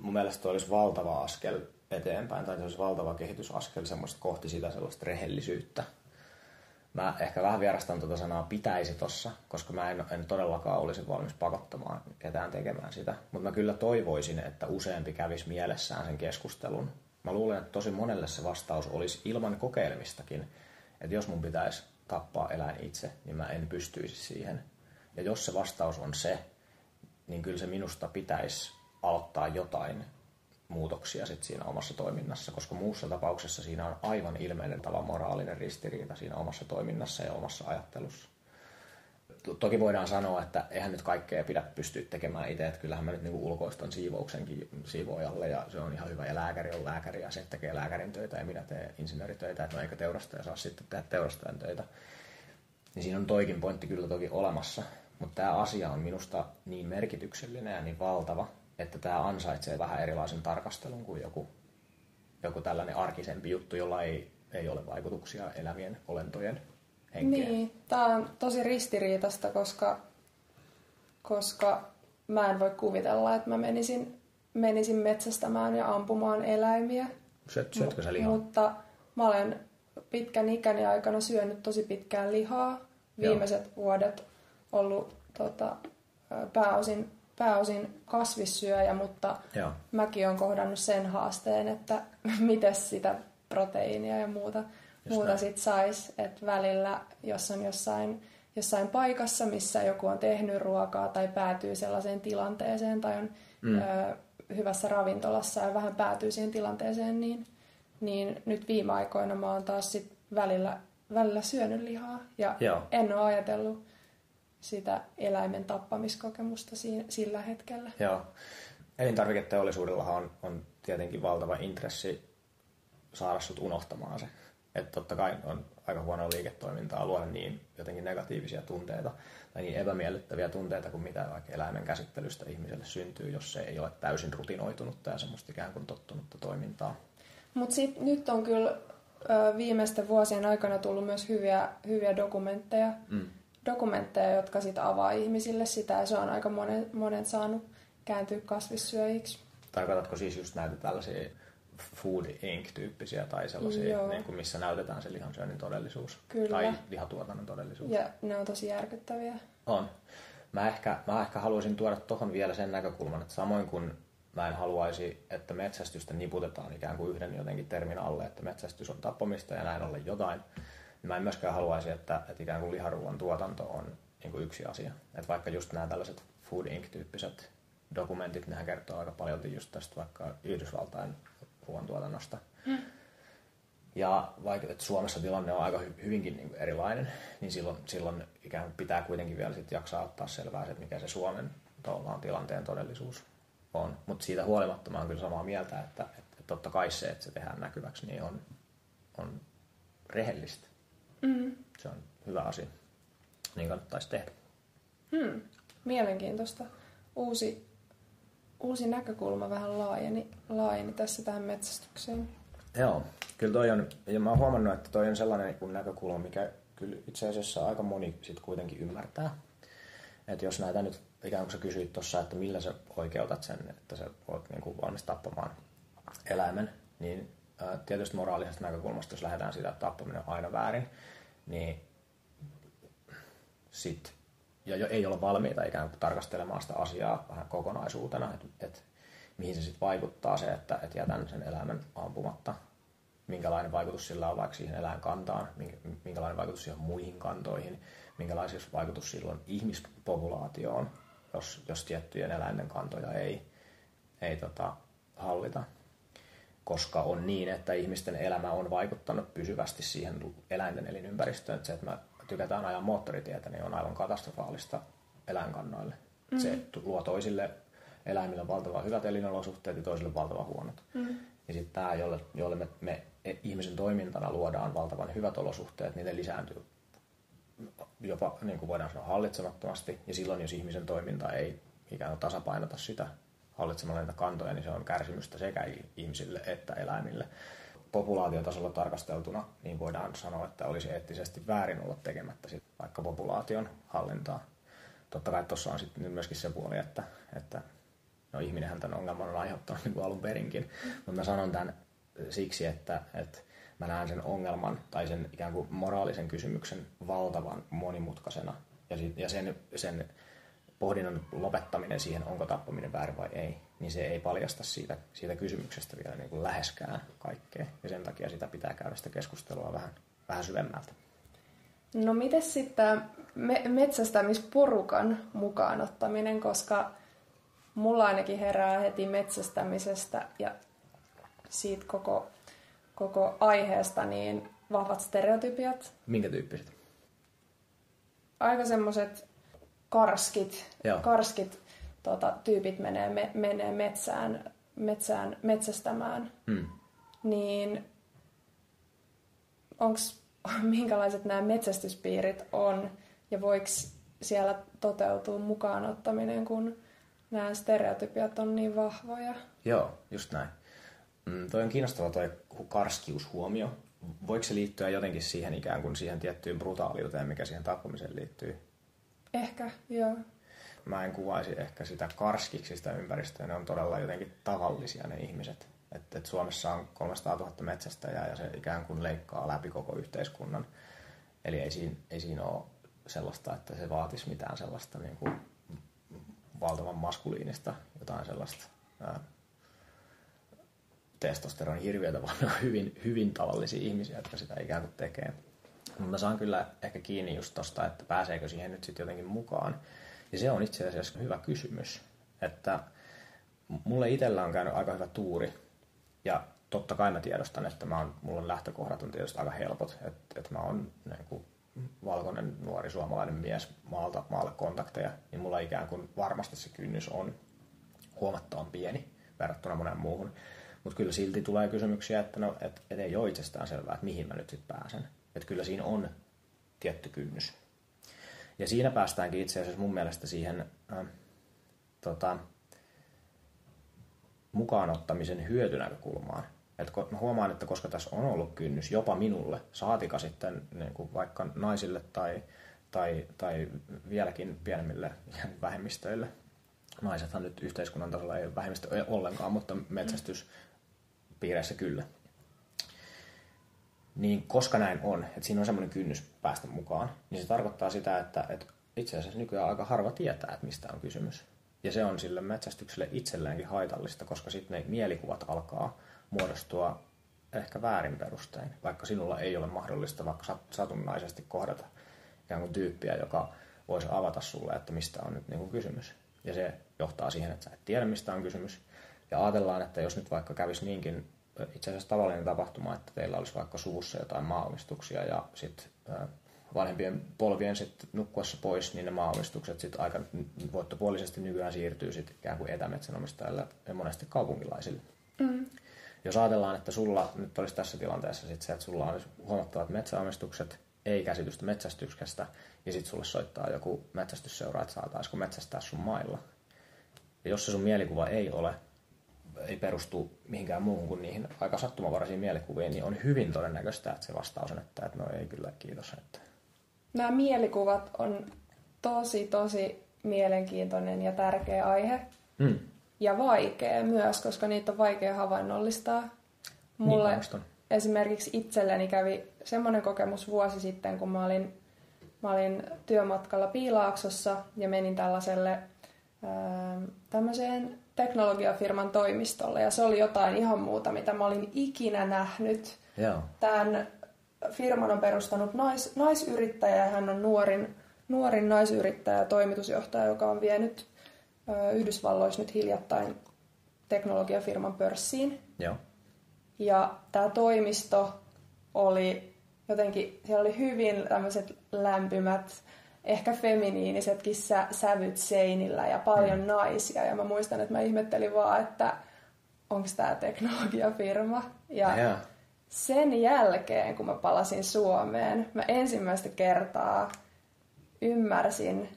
mun mielestä olisi valtava askel eteenpäin, tai se olisi valtava kehitysaskel semmoista kohti sitä sellaista rehellisyyttä. Mä ehkä vähän vierastan tuota sanaa pitäisi tossa, koska mä en, en todellakaan olisi valmis pakottamaan ketään tekemään sitä. Mutta mä kyllä toivoisin, että useampi kävisi mielessään sen keskustelun. Mä luulen, että tosi monelle se vastaus olisi ilman kokeilemistakin. Että jos mun pitäisi tappaa eläin itse, niin mä en pystyisi siihen. Ja jos se vastaus on se, niin kyllä se minusta pitäisi aloittaa jotain muutoksia sit siinä omassa toiminnassa, koska muussa tapauksessa siinä on aivan ilmeinen tavan moraalinen ristiriita siinä omassa toiminnassa ja omassa ajattelussa. Toki voidaan sanoa, että eihän nyt kaikkea pidä pystyä tekemään itse, että kyllähän mä nyt niinku ulkoistan siivouksenkin siivoojalle ja se on ihan hyvä ja lääkäri on lääkäri ja se tekee lääkärin töitä ja minä teen insinööritöitä, että no eikä teurastaja saa sitten tehdä teurastajan töitä. Niin siinä on toikin pointti kyllä toki olemassa, mutta tämä asia on minusta niin merkityksellinen ja niin valtava, että tämä ansaitsee vähän erilaisen tarkastelun kuin joku, joku tällainen arkisempi juttu, jolla ei, ei ole vaikutuksia elävien olentojen henkeen. Niin, tämä on tosi ristiriitasta, koska, koska mä en voi kuvitella, että mä menisin, menisin metsästämään ja ampumaan eläimiä. Syöt, syötkö sä lihaa? Mutta mä olen pitkän ikäni aikana syönyt tosi pitkään lihaa. Viimeiset Joo. vuodet ollut tota, pääosin pääosin kasvissyöjä, mutta Joo. mäkin olen kohdannut sen haasteen, että miten sitä proteiinia ja muuta, muuta sit saisi. Että välillä, jos on jossain, jossain paikassa, missä joku on tehnyt ruokaa tai päätyy sellaiseen tilanteeseen tai on mm. ö, hyvässä ravintolassa ja vähän päätyy siihen tilanteeseen, niin, niin nyt viime aikoina mä oon taas sit välillä, välillä syönyt lihaa ja Joo. en ole ajatellut sitä eläimen tappamiskokemusta sillä hetkellä. Joo. Elintarviketeollisuudellahan on, on tietenkin valtava intressi saada sut unohtamaan se. Että totta kai on aika huonoa liiketoimintaa luoda niin jotenkin negatiivisia tunteita tai niin epämiellyttäviä tunteita kuin mitä vaikka eläimen käsittelystä ihmiselle syntyy, jos se ei ole täysin rutinoitunutta ja semmoista ikään kuin tottunutta toimintaa. Mutta nyt on kyllä viimeisten vuosien aikana tullut myös hyviä, hyviä dokumentteja mm dokumentteja, jotka sit avaa ihmisille sitä ja se on aika monen, monen saanut kääntyä kasvissyöjiksi. Tarkoitatko siis just näitä tällaisia Food Inc-tyyppisiä tai sellaisia, niin kuin missä näytetään se lihansyönnin todellisuus Kyllä. tai lihatuotannon todellisuus? Ja ne on tosi järkyttäviä. On. Mä ehkä, mä ehkä haluaisin tuoda tuohon vielä sen näkökulman, että samoin kuin mä en haluaisi, että metsästystä niputetaan ikään kuin yhden jotenkin termin alle, että metsästys on tappamista ja näin ollen jotain, mä en myöskään haluaisi, että, että ikään kuin liharuuan tuotanto on niin kuin yksi asia. Että vaikka just nämä tällaiset Food Inc-tyyppiset dokumentit, nehän kertoo aika paljon just tästä vaikka Yhdysvaltain ruoantuotannosta. Mm. Ja vaikka että Suomessa tilanne on aika hyvinkin niin erilainen, niin silloin, silloin ikään kuin pitää kuitenkin vielä sit jaksaa ottaa selvää, että mikä se Suomen tilanteen todellisuus on. Mutta siitä huolimatta mä olen kyllä samaa mieltä, että, että, että totta kai se, että se tehdään näkyväksi, niin on, on rehellistä. Mm. Se on hyvä asia. Niin kannattaisi tehdä. Hmm. Mielenkiintoista. Uusi, uusi näkökulma vähän laajeni, laajeni tässä tähän metsästykseen. Joo, kyllä toi on, ja mä oon huomannut, että toi on sellainen kun näkökulma, mikä kyllä itse asiassa aika moni sit kuitenkin ymmärtää. Että jos näitä nyt, ikään kuin sä kysyit tuossa, että millä sä oikeutat sen, että sä oot niin kuin valmis tappamaan eläimen, niin tietysti moraalisesta näkökulmasta, jos lähdetään siitä, että tappaminen on aina väärin, niin sit, ja jo ei ole valmiita ikään kuin tarkastelemaan sitä asiaa vähän kokonaisuutena, että et, mihin se sitten vaikuttaa se, että et jätän sen eläimen ampumatta. minkälainen vaikutus sillä on vaikka siihen eläinkantaan, minkälainen vaikutus siihen muihin kantoihin, minkälainen vaikutus sillä on ihmispopulaatioon, jos, jos tiettyjen eläinten kantoja ei, ei tota, hallita. Koska on niin, että ihmisten elämä on vaikuttanut pysyvästi siihen eläinten elinympäristöön. Että se, että tykätään ajaa moottoritietä, niin on aivan katastrofaalista eläinkannoille. Mm. Se luo toisille eläimille valtavan hyvät elinolosuhteet ja toisille valtavan huonot. Mm. Ja sitten tämä, jolle, jolle me, me ihmisen toimintana luodaan valtavan hyvät olosuhteet, niin ne lisääntyy jopa niin kuin voidaan sanoa hallitsemattomasti. Ja silloin, jos ihmisen toiminta ei ikään kuin tasapainota sitä hallitsemalla niitä kantoja, niin se on kärsimystä sekä ihmisille että eläimille. Populaatiotasolla tarkasteltuna niin voidaan sanoa, että olisi eettisesti väärin olla tekemättä sit vaikka populaation hallintaa. Totta kai tuossa on sitten myöskin se puoli, että, että no ihminenhän tämän ongelman on aiheuttanut niin alun perinkin. Mutta mä sanon tämän siksi, että, että mä näen sen ongelman tai sen ikään kuin moraalisen kysymyksen valtavan monimutkaisena. Ja, sit, ja sen, sen pohdinnan lopettaminen siihen, onko tappaminen väärin vai ei, niin se ei paljasta siitä, siitä kysymyksestä vielä niin kuin läheskään kaikkea. Ja sen takia sitä pitää käydä sitä keskustelua vähän, vähän syvemmältä. No miten sitten me- metsästämisporukan mukaan ottaminen, koska mulla ainakin herää heti metsästämisestä ja siitä koko, koko aiheesta niin vahvat stereotypiat. Minkä tyyppiset? Aika semmoiset karskit, Joo. karskit tota, tyypit menee, me, menee metsään, metsään metsästämään. Hmm. Niin onko minkälaiset nämä metsästyspiirit on ja voiko siellä toteutua mukaan ottaminen, kun nämä stereotypiat on niin vahvoja. Joo, just näin. Mm, toi on kiinnostava toi karskiushuomio. Voiko se liittyä jotenkin siihen ikään kuin siihen tiettyyn brutaaliuteen, mikä siihen tappamiseen liittyy? Ehkä, joo. Mä en kuvaisi ehkä sitä karskiksi sitä ympäristöä, ne on todella jotenkin tavallisia ne ihmiset. Että et Suomessa on 300 000 metsästäjää ja se ikään kuin leikkaa läpi koko yhteiskunnan. Eli ei siinä, ei siinä ole sellaista, että se vaatisi mitään sellaista niin kuin valtavan maskuliinista, jotain sellaista ää, testosteron hirviötä, vaan ne on hyvin, hyvin tavallisia ihmisiä, jotka sitä ikään kuin tekee. Mutta mä saan kyllä ehkä kiinni just tosta, että pääseekö siihen nyt sitten jotenkin mukaan. Ja se on itse asiassa hyvä kysymys, että mulle itsellä on käynyt aika hyvä tuuri. Ja totta kai mä tiedostan, että mä oon, mulla lähtökohdat on tietysti aika helpot. Että, että mä oon niin kuin, valkoinen nuori suomalainen mies maalta maalle kontakteja, niin mulla ikään kuin varmasti se kynnys on huomattavan pieni verrattuna moneen muuhun. Mutta kyllä silti tulee kysymyksiä, että no, et, et ei ole itsestään selvää, että mihin mä nyt sitten pääsen. Että kyllä siinä on tietty kynnys. Ja siinä päästäänkin itse asiassa mun mielestä siihen äh, tota, mukaanottamisen hyötynäkökulmaan. Et mä huomaan, että koska tässä on ollut kynnys jopa minulle, saatika sitten niin kuin vaikka naisille tai, tai, tai vieläkin pienemmille vähemmistöille. Naisethan nyt yhteiskunnan tasolla ei ole vähemmistö ollenkaan, mutta metsästyspiireissä kyllä. Niin koska näin on, että siinä on semmoinen kynnys päästä mukaan, niin se tarkoittaa sitä, että, että itse asiassa nykyään aika harva tietää, että mistä on kysymys. Ja se on sille metsästykselle itselleenkin haitallista, koska sitten ne mielikuvat alkaa muodostua ehkä väärin perustein, vaikka sinulla ei ole mahdollista vaikka satunnaisesti kohdata ikään kuin tyyppiä, joka voisi avata sulle, että mistä on nyt niin kuin kysymys. Ja se johtaa siihen, että sä et tiedä, mistä on kysymys. Ja ajatellaan, että jos nyt vaikka kävisi niinkin itse asiassa tavallinen tapahtuma, että teillä olisi vaikka suvussa jotain maanomistuksia ja sitten vanhempien polvien sit nukkuessa pois, niin ne maanomistukset sitten aika voittopuolisesti nykyään siirtyy sitten ikään kuin etämetsänomistajille ja monesti kaupunkilaisille. Mm. Jos ajatellaan, että sulla nyt olisi tässä tilanteessa sit se, että sulla olisi huomattavat metsäomistukset, ei käsitystä metsästyksestä, ja sitten sulle soittaa joku metsästysseura, että saataisiko metsästää sun mailla. Ja jos se sun mielikuva ei ole, ei perustu mihinkään muuhun kuin niihin aika sattumavaraisiin mielikuviin, niin on hyvin todennäköistä, että se vastaus on, että, että no ei kyllä, kiitos. Että... Nämä mielikuvat on tosi, tosi mielenkiintoinen ja tärkeä aihe. Hmm ja vaikea myös, koska niitä on vaikea havainnollistaa. Mulle niin, esimerkiksi itselleni kävi semmoinen kokemus vuosi sitten, kun mä olin, mä olin työmatkalla Piilaaksossa ja menin tällaiselle ää, tämmöiseen teknologiafirman toimistolle ja se oli jotain ihan muuta, mitä mä olin ikinä nähnyt. Joo. Tämän firman on perustanut nais, naisyrittäjä ja hän on nuorin, nuorin naisyrittäjä ja toimitusjohtaja, joka on vienyt ö, Yhdysvalloissa nyt hiljattain teknologiafirman pörssiin. Joo. Ja tämä toimisto oli jotenkin, siellä oli hyvin tämmöiset lämpimät, ehkä feminiinisetkin sä, sävyt seinillä ja paljon mm. naisia. Ja mä muistan, että mä ihmettelin vaan, että onko tämä teknologiafirma. Ja Ja. sen jälkeen, kun mä palasin Suomeen, mä ensimmäistä kertaa ymmärsin,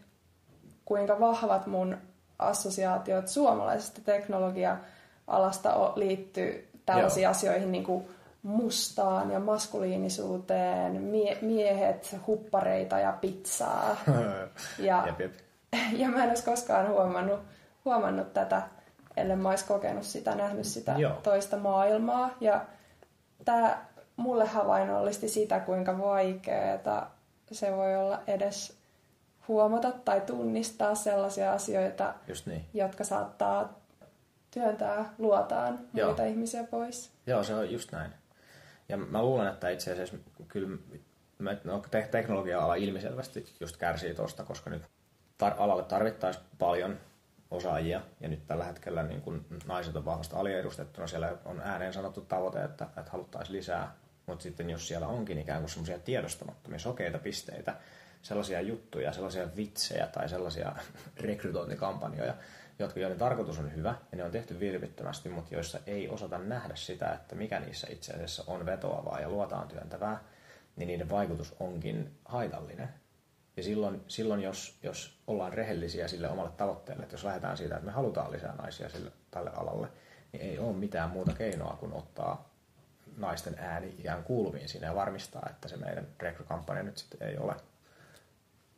kuinka vahvat mun assosiaatiot suomalaisesta teknologia-alasta liittyy tällaisiin Joo. asioihin niin kuin mustaan ja maskuliinisuuteen, mie- miehet, huppareita ja pizzaa. Ja, Jep, jep. ja mä en olisi koskaan huomannut, huomannut tätä, ellei mä olisi kokenut sitä, nähnyt sitä Joo. toista maailmaa. Ja tämä mulle havainnollisti sitä, kuinka vaikeaa se voi olla edes huomata tai tunnistaa sellaisia asioita, Just niin. jotka saattaa työntää luotaan Joo. muita ihmisiä pois. Joo, se on just näin. Ja mä luulen, että itse asiassa kyllä no, te- teknologia-ala ilmiselvästi just kärsii tosta, koska nyt tar- alalle tarvittaisiin paljon osaajia, ja nyt tällä hetkellä niin kun naiset on vahvasti aliedustettuna, siellä on ääneen sanottu tavoite, että, että haluttaisiin lisää, mutta sitten jos siellä onkin ikään kuin semmoisia tiedostamattomia sokeita pisteitä, sellaisia juttuja, sellaisia vitsejä tai sellaisia rekrytointikampanjoja, jotka joiden tarkoitus on hyvä ja ne on tehty vilpittömästi, mutta joissa ei osata nähdä sitä, että mikä niissä itse asiassa on vetoavaa ja luotaan työntävää, niin niiden vaikutus onkin haitallinen. Ja silloin, silloin jos, jos ollaan rehellisiä sille omalle tavoitteelle, että jos lähdetään siitä, että me halutaan lisää naisia sille, tälle alalle, niin ei ole mitään muuta keinoa kuin ottaa naisten ääni ikään kuuluviin siinä ja varmistaa, että se meidän rekrykampanja nyt sitten ei ole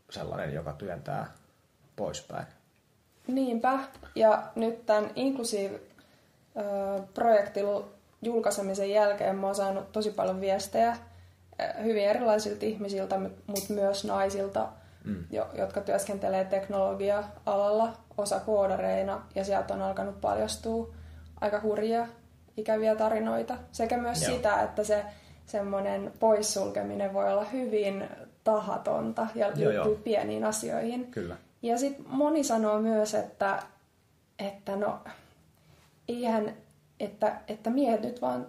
sellainen, joka työntää poispäin. Niinpä. Ja nyt tämän Inclusive-projektin julkaisemisen jälkeen mä oon saanut tosi paljon viestejä hyvin erilaisilta ihmisiltä, mutta myös naisilta, Mm. jo, jotka työskentelee teknologia-alalla osa koodareina. Ja sieltä on alkanut paljastua aika hurjia, ikäviä tarinoita. Sekä myös Joo. sitä, että se semmoinen poissulkeminen voi olla hyvin tahatonta ja liittyy pieniin asioihin. Kyllä. Ja sitten moni sanoo myös, että, että no, eihän, että, että miehet nyt vaan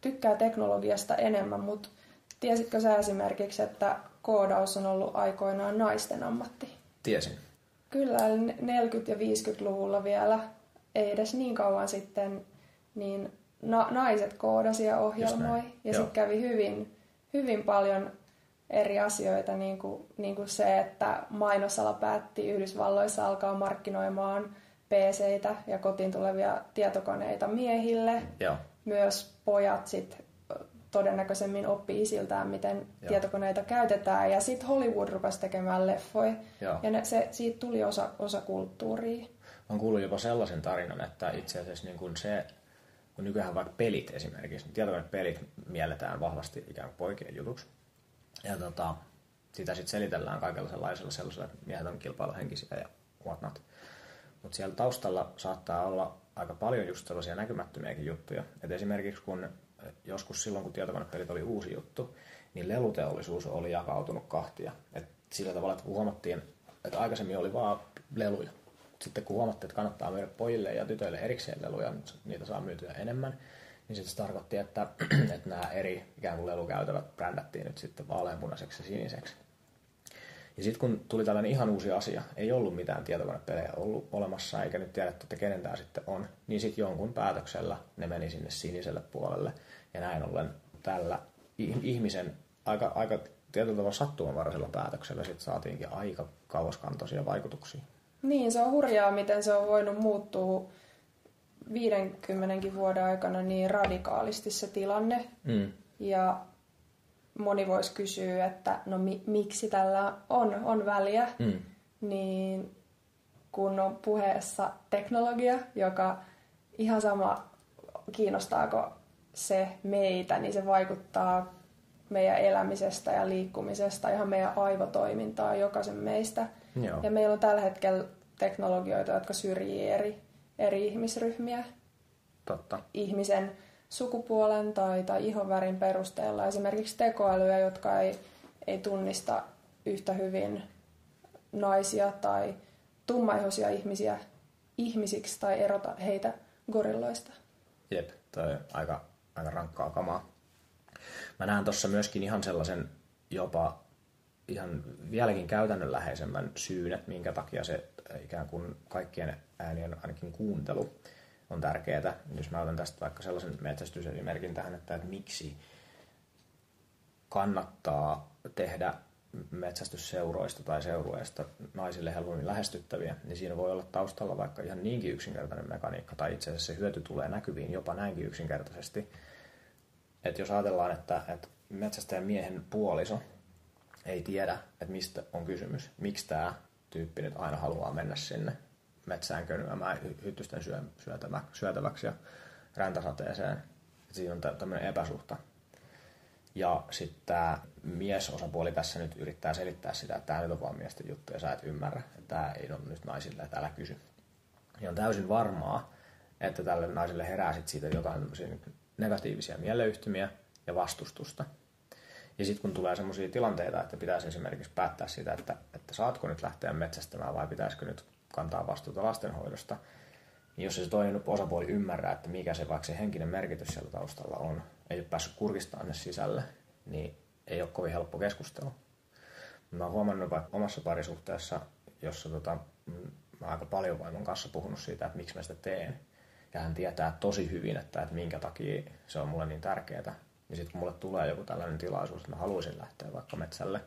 tykkää teknologiasta enemmän, mutta tiesitkö sä esimerkiksi, että koodaus on ollut aikoinaan naisten ammatti? Tiesin. Kyllä, 40- ja 50-luvulla vielä, ei edes niin kauan sitten, niin na- naiset koodasi ja ohjelmoi. Ja sitten kävi hyvin, hyvin paljon eri asioita, niin kuin, niin kuin se, että mainosala päätti Yhdysvalloissa alkaa markkinoimaan PCitä ja kotiin tulevia tietokoneita miehille. Joo. Myös pojat sit todennäköisemmin oppii isiltään, miten Joo. tietokoneita käytetään. Ja sitten Hollywood rupesi tekemään leffoja. Joo. Ja ne, se, siitä tuli osa, osa kulttuuria. Olen kuullut jopa sellaisen tarinan, että itse asiassa niin kuin se, kun nykyään vaikka pelit esimerkiksi, tietokonepelit mielletään vahvasti ikään kuin poikien jutuksi. Ja tota, sitä sitten selitellään kaikella sellaisella että miehet on kilpailuhenkisiä ja whatnot. Mutta siellä taustalla saattaa olla aika paljon just sellaisia näkymättömiäkin juttuja. Et esimerkiksi kun joskus silloin, kun tietokonepelit oli uusi juttu, niin leluteollisuus oli jakautunut kahtia. Et sillä tavalla, että huomattiin, että aikaisemmin oli vaan leluja. Sitten kun huomattiin, että kannattaa myydä pojille ja tytöille erikseen leluja, nyt niitä saa myytyä enemmän, niin sitten se tarkoitti, että, että nämä eri ikään kuin lelukäytävät brändättiin nyt sitten vaaleanpunaiseksi ja siniseksi. Ja sitten kun tuli tällainen ihan uusi asia, ei ollut mitään tietokonepelejä ollut olemassa, eikä nyt tiedetty, että kenen tämä sitten on, niin sitten jonkun päätöksellä ne meni sinne siniselle puolelle. Ja näin ollen tällä ih- ihmisen aika, aika tietyllä tavalla sattumanvaraisella päätöksellä sitten saatiinkin aika kauaskantoisia vaikutuksia. Niin, se on hurjaa, miten se on voinut muuttua 50 vuoden aikana niin radikaalisti se tilanne. Mm. Ja moni voisi kysyä, että no mi- miksi tällä on, on väliä. Mm. Niin kun on puheessa teknologia, joka ihan sama kiinnostaako se meitä, niin se vaikuttaa meidän elämisestä ja liikkumisesta, ihan meidän aivotoimintaa jokaisen meistä. Joo. Ja meillä on tällä hetkellä teknologioita, jotka syrjii eri, eri ihmisryhmiä. Totta. Ihmisen sukupuolen tai, tai ihonvärin perusteella. Esimerkiksi tekoälyjä, jotka ei, ei tunnista yhtä hyvin naisia tai tummaihoisia ihmisiä ihmisiksi tai erota heitä gorilloista. Jep, toi aika, aika rankkaa kamaa. Mä näen tuossa myöskin ihan sellaisen jopa ihan vieläkin käytännönläheisemmän syyn, että minkä takia se ikään kuin kaikkien äänien ainakin kuuntelu on tärkeää. Jos mä otan tästä vaikka sellaisen metsästysesimerkin tähän, että, että miksi kannattaa tehdä metsästysseuroista tai seurueista naisille helpommin lähestyttäviä, niin siinä voi olla taustalla vaikka ihan niinkin yksinkertainen mekaniikka, tai itse asiassa se hyöty tulee näkyviin jopa näinkin yksinkertaisesti. Että jos ajatellaan, että, että metsästäjän miehen puoliso ei tiedä, että mistä on kysymys, miksi tämä tyyppi nyt aina haluaa mennä sinne metsään könyämään hyttysten syötäväksi ja räntäsateeseen. Siinä on tämmöinen epäsuhta. Ja sitten tämä miesosapuoli tässä nyt yrittää selittää sitä, että tämä nyt on vaan miesten juttu ja sä et ymmärrä, että tämä ei ole nyt naisille, että älä kysy. Ja on täysin varmaa, että tälle naiselle herää sit siitä jotain negatiivisia mieleyhtymiä ja vastustusta. Ja sitten kun tulee sellaisia tilanteita, että pitäisi esimerkiksi päättää sitä, että, että saatko nyt lähteä metsästämään vai pitäisikö nyt kantaa vastuuta lastenhoidosta, niin jos se toinen osapuoli ymmärrää, että mikä se vaikka se henkinen merkitys siellä taustalla on, ei ole päässyt kurkistamaan ne sisälle, niin ei ole kovin helppo keskustelu. Mä oon huomannut vaikka omassa parisuhteessa, jossa tota, mä aika paljon vaimon kanssa puhunut siitä, että miksi mä sitä teen. Ja hän tietää tosi hyvin, että, että minkä takia se on mulle niin tärkeää. Niin sitten kun mulle tulee joku tällainen tilaisuus, että mä haluaisin lähteä vaikka metsälle,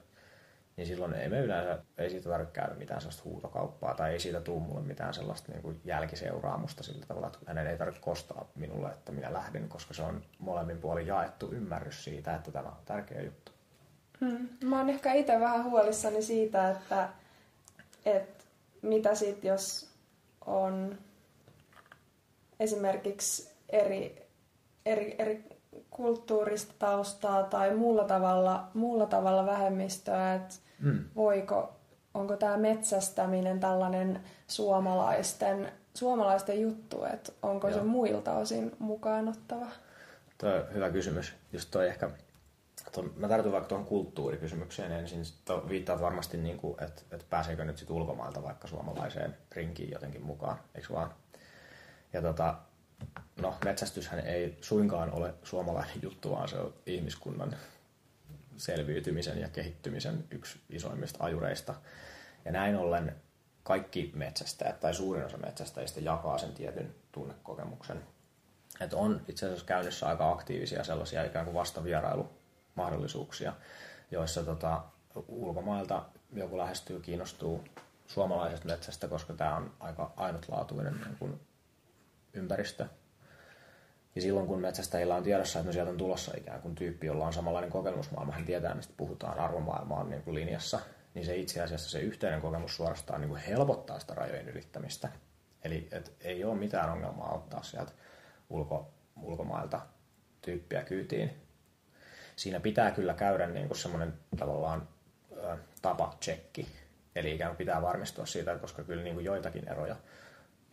niin silloin ei me yleensä, ei siitä tarvitse käydä mitään sellaista huutokauppaa tai ei siitä tule mulle mitään sellaista niin kuin jälkiseuraamusta sillä tavalla, että hänen ei tarvitse kostaa minulle, että minä lähden, koska se on molemmin puolin jaettu ymmärrys siitä, että tämä on tärkeä juttu. Hmm. Mä oon ehkä itse vähän huolissani siitä, että, että mitä sitten, jos on esimerkiksi eri, eri, eri kulttuurista taustaa tai muulla tavalla, muulla tavalla vähemmistöä, että mm. voiko, onko tämä metsästäminen tällainen suomalaisten, suomalaisten juttu, että onko Joo. se muilta osin mukaan ottava? Tuo on hyvä kysymys. Just toi ehkä, tuon, mä tartun vaikka tuohon kulttuurikysymykseen ensin. Viittaat varmasti, niin kuin, että, että pääseekö nyt sit ulkomailta vaikka suomalaiseen rinkiin jotenkin mukaan, eikö vaan? Ja tota, no metsästyshän ei suinkaan ole suomalainen juttu, vaan se on ihmiskunnan selviytymisen ja kehittymisen yksi isoimmista ajureista. Ja näin ollen kaikki metsästäjät tai suurin osa metsästäjistä jakaa sen tietyn tunnekokemuksen. Että on itse asiassa käynnissä aika aktiivisia sellaisia ikään kuin vastavierailumahdollisuuksia, joissa tota, ulkomailta joku lähestyy, kiinnostuu suomalaisesta metsästä, koska tämä on aika ainutlaatuinen niin kuin ympäristö. Ja silloin kun metsästäjillä on tiedossa, että no sieltä on tulossa ikään kuin tyyppi, jolla on samanlainen kokemusmaailma, hän tietää, mistä puhutaan, arvomaailma on niin kuin linjassa, niin se itse asiassa se yhteinen kokemus suorastaan niin kuin helpottaa sitä rajojen ylittämistä. Eli et ei ole mitään ongelmaa ottaa sieltä ulko, ulkomailta tyyppiä kyytiin. Siinä pitää kyllä käydä niin kuin semmoinen tavallaan ö, tapa-tsekki. Eli ikään kuin pitää varmistua siitä, koska kyllä niin kuin joitakin eroja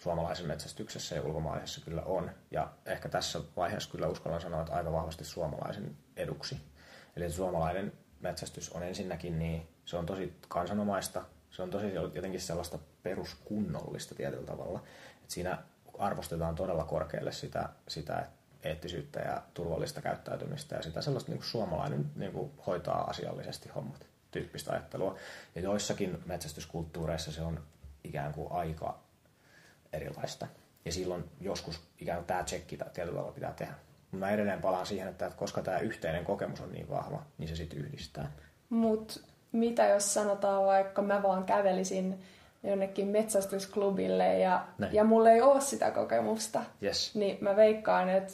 suomalaisen metsästyksessä ja ulkomaalaisessa kyllä on. Ja ehkä tässä vaiheessa kyllä uskallan sanoa, että aika vahvasti suomalaisen eduksi. Eli suomalainen metsästys on ensinnäkin niin, se on tosi kansanomaista, se on tosi jotenkin sellaista peruskunnollista tietyllä tavalla. että siinä arvostetaan todella korkealle sitä, sitä eettisyyttä ja turvallista käyttäytymistä ja sitä sellaista niin kuin suomalainen niin kuin hoitaa asiallisesti hommat tyyppistä ajattelua. Ja joissakin metsästyskulttuureissa se on ikään kuin aika erilaista. Ja silloin joskus ikään kuin tämä tsekki tietyllä tavalla pitää tehdä. Mutta mä edelleen palaan siihen, että koska tämä yhteinen kokemus on niin vahva, niin se sitten yhdistää. Mutta mitä jos sanotaan vaikka mä vaan kävelisin jonnekin metsästysklubille ja, ja mulla ei ole sitä kokemusta, yes. niin mä veikkaan, että,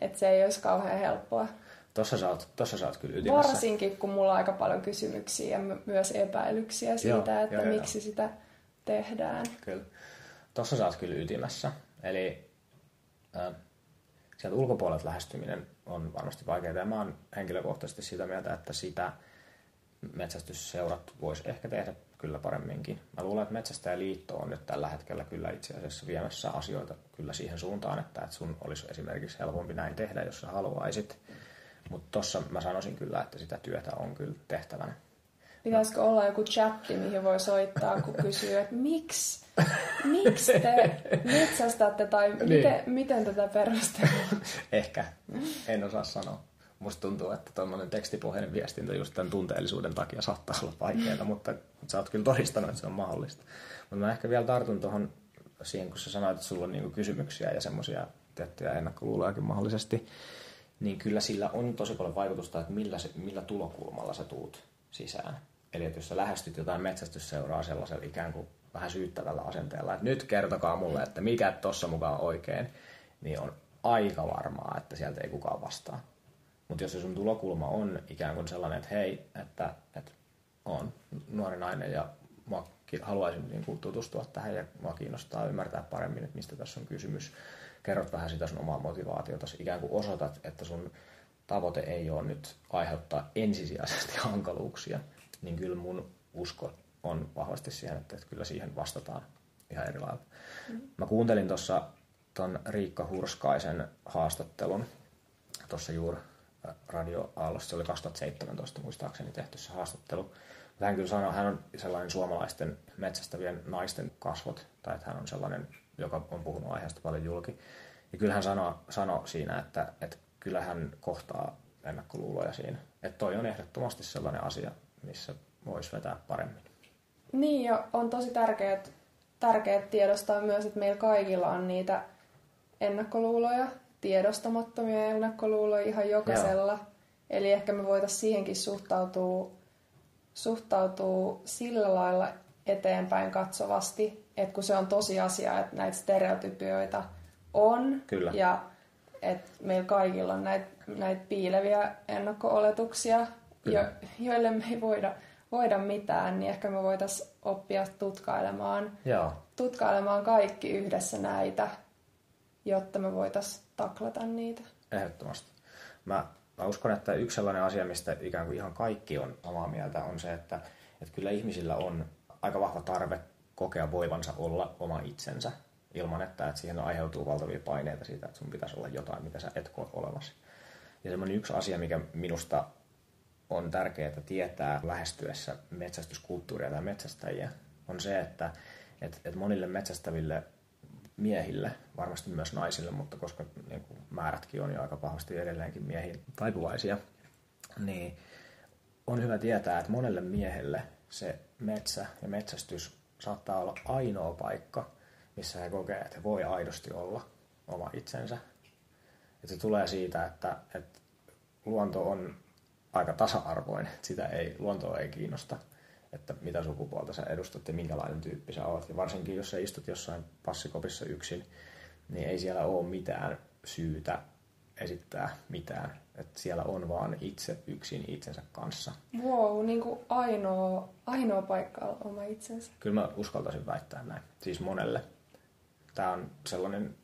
että se ei olisi kauhean helppoa. Tossa sä oot, tossa sä oot kyllä ytimessä. Varsinkin, kun mulla on aika paljon kysymyksiä ja myös epäilyksiä siitä, joo, että joo, miksi joo. sitä tehdään. Kyllä. Tuossa sä oot kyllä ytimessä. Eli äh, sieltä ulkopuolelta lähestyminen on varmasti vaikeaa. Ja mä oon henkilökohtaisesti sitä mieltä, että sitä metsästysseurat vois ehkä tehdä kyllä paremminkin. Mä luulen, että Metsästäjäliitto on nyt tällä hetkellä kyllä itse asiassa viemässä asioita kyllä siihen suuntaan, että, että sun olisi esimerkiksi helpompi näin tehdä, jos sä haluaisit. Mutta tossa mä sanoisin kyllä, että sitä työtä on kyllä tehtävänä. Pitäisikö olla joku chatti, mihin voi soittaa, kun kysyy, että miksi, miksi te metsästätte tai niin. miten, miten tätä perustellaan? Ehkä, en osaa sanoa. Musta tuntuu, että tuommoinen tekstipohjainen viestintä just tämän tunteellisuuden takia saattaa olla vaikeaa, mutta sä oot kyllä todistanut, että se on mahdollista. Mutta mä ehkä vielä tartun tuohon siihen, kun sä sanoit, että sulla on niinku kysymyksiä ja semmoisia tiettyjä ennakkoluulojakin mahdollisesti, niin kyllä sillä on tosi paljon vaikutusta, että millä, se, millä tulokulmalla sä tuut sisään. Eli että jos sä lähestyt jotain metsästysseuraa sellaisella ikään kuin vähän syyttävällä asenteella, että nyt kertokaa mulle, että mikä tuossa mukaan oikein, niin on aika varmaa, että sieltä ei kukaan vastaa. Mutta jos se sun tulokulma on ikään kuin sellainen, että hei, että, että on nuori nainen ja mä haluaisin niin kuin tutustua tähän ja mua kiinnostaa ymmärtää paremmin, että mistä tässä on kysymys. Kerrot vähän sitä sun omaa motivaatiota, ikään kuin osoitat, että sun tavoite ei ole nyt aiheuttaa ensisijaisesti hankaluuksia, niin kyllä mun usko on vahvasti siihen, että, että kyllä siihen vastataan ihan eri lailla. Mm. Mä kuuntelin tuossa ton Riikka Hurskaisen haastattelun tuossa juuri Radio Aallossa, se oli 2017 muistaakseni tehty se haastattelu. Hän kyllä sanoi, hän on sellainen suomalaisten metsästävien naisten kasvot, tai että hän on sellainen, joka on puhunut aiheesta paljon julki. Ja kyllä hän sanoi, sanoi siinä, että, että kyllä hän kohtaa ennakkoluuloja siinä. Että toi on ehdottomasti sellainen asia, missä voisi vetää paremmin. Niin, ja on tosi tärkeää, tärkeää tiedostaa myös, että meillä kaikilla on niitä ennakkoluuloja, tiedostamattomia ennakkoluuloja ihan jokaisella. Joo. Eli ehkä me voitaisiin siihenkin suhtautua, suhtautua sillä lailla eteenpäin katsovasti, että kun se on tosiasia, että näitä stereotypioita on Kyllä. ja että meillä kaikilla on näitä, näitä piileviä ennakko-oletuksia, jo, joille me ei voida, voida mitään, niin ehkä me voitaisiin oppia tutkailemaan, Joo. tutkailemaan kaikki yhdessä näitä, jotta me voitaisiin taklata niitä. Ehdottomasti. Mä, mä uskon, että yksi sellainen asia, mistä ikään kuin ihan kaikki on samaa mieltä, on se, että, että kyllä ihmisillä on aika vahva tarve kokea voivansa olla oma itsensä ilman, että, että siihen aiheutuu valtavia paineita siitä, että sun pitäisi olla jotain, mitä sä et koe olevasi. Ja semmoinen yksi asia, mikä minusta on tärkeää tietää lähestyessä metsästyskulttuuria tai metsästäjiä, on se, että, että, että monille metsästäville miehille, varmasti myös naisille, mutta koska niin kuin määrätkin on jo aika pahasti edelleenkin miehiin taipuvaisia, niin on hyvä tietää, että monelle miehelle se metsä ja metsästys saattaa olla ainoa paikka, missä he kokee, että he voi aidosti olla oma itsensä. Että se tulee siitä, että, että luonto on aika tasa-arvoinen, sitä ei, luontoa ei kiinnosta että mitä sukupuolta sä edustat ja minkälainen tyyppi sä oot. Ja varsinkin jos sä istut jossain passikopissa yksin, niin ei siellä ole mitään syytä esittää mitään. Että siellä on vaan itse yksin itsensä kanssa. Wow, niin kuin ainoa, ainoa paikka on oma itsensä. Kyllä mä uskaltaisin väittää näin. Siis monelle. Tämä on sellainen,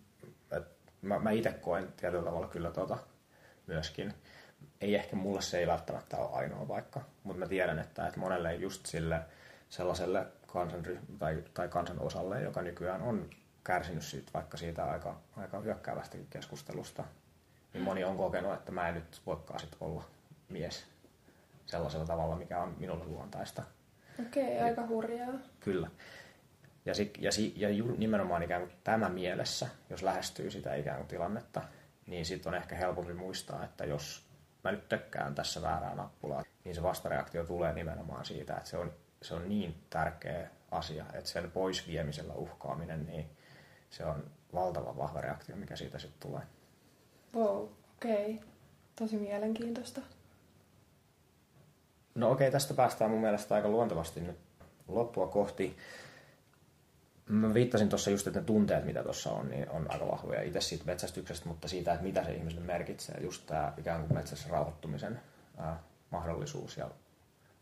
että mä, mä itse koen tietyllä tavalla kyllä tota myöskin ei ehkä mulle se ei välttämättä ole ainoa paikka, mutta mä tiedän, että, että monelle just sille sellaiselle kansanryhmä tai, tai kansanosalle, joka nykyään on kärsinyt siitä, vaikka siitä aika, aika hyökkäävästäkin keskustelusta, niin moni on kokenut, että mä en nyt voikaan sit olla mies sellaisella tavalla, mikä on minulle luontaista. Okei, okay, aika hurjaa. Kyllä. Ja, si, ja, si, ja nimenomaan ikään kuin tämä mielessä, jos lähestyy sitä ikään kuin tilannetta, niin sitten on ehkä helpompi muistaa, että jos mä nyt tökkään tässä väärää nappulaa, niin se vastareaktio tulee nimenomaan siitä, että se on, se on niin tärkeä asia, että sen pois viemisellä uhkaaminen, niin se on valtava vahva reaktio, mikä siitä sitten tulee. Wow, okei. Okay. Tosi mielenkiintoista. No okei, okay, tästä päästään mun mielestä aika luontevasti nyt loppua kohti. Mä viittasin tuossa just, että ne tunteet, mitä tuossa on, niin on aika vahvoja itse siitä metsästyksestä, mutta siitä, että mitä se ihmiselle merkitsee. Just tämä ikään kuin metsässä rauhoittumisen ää, mahdollisuus ja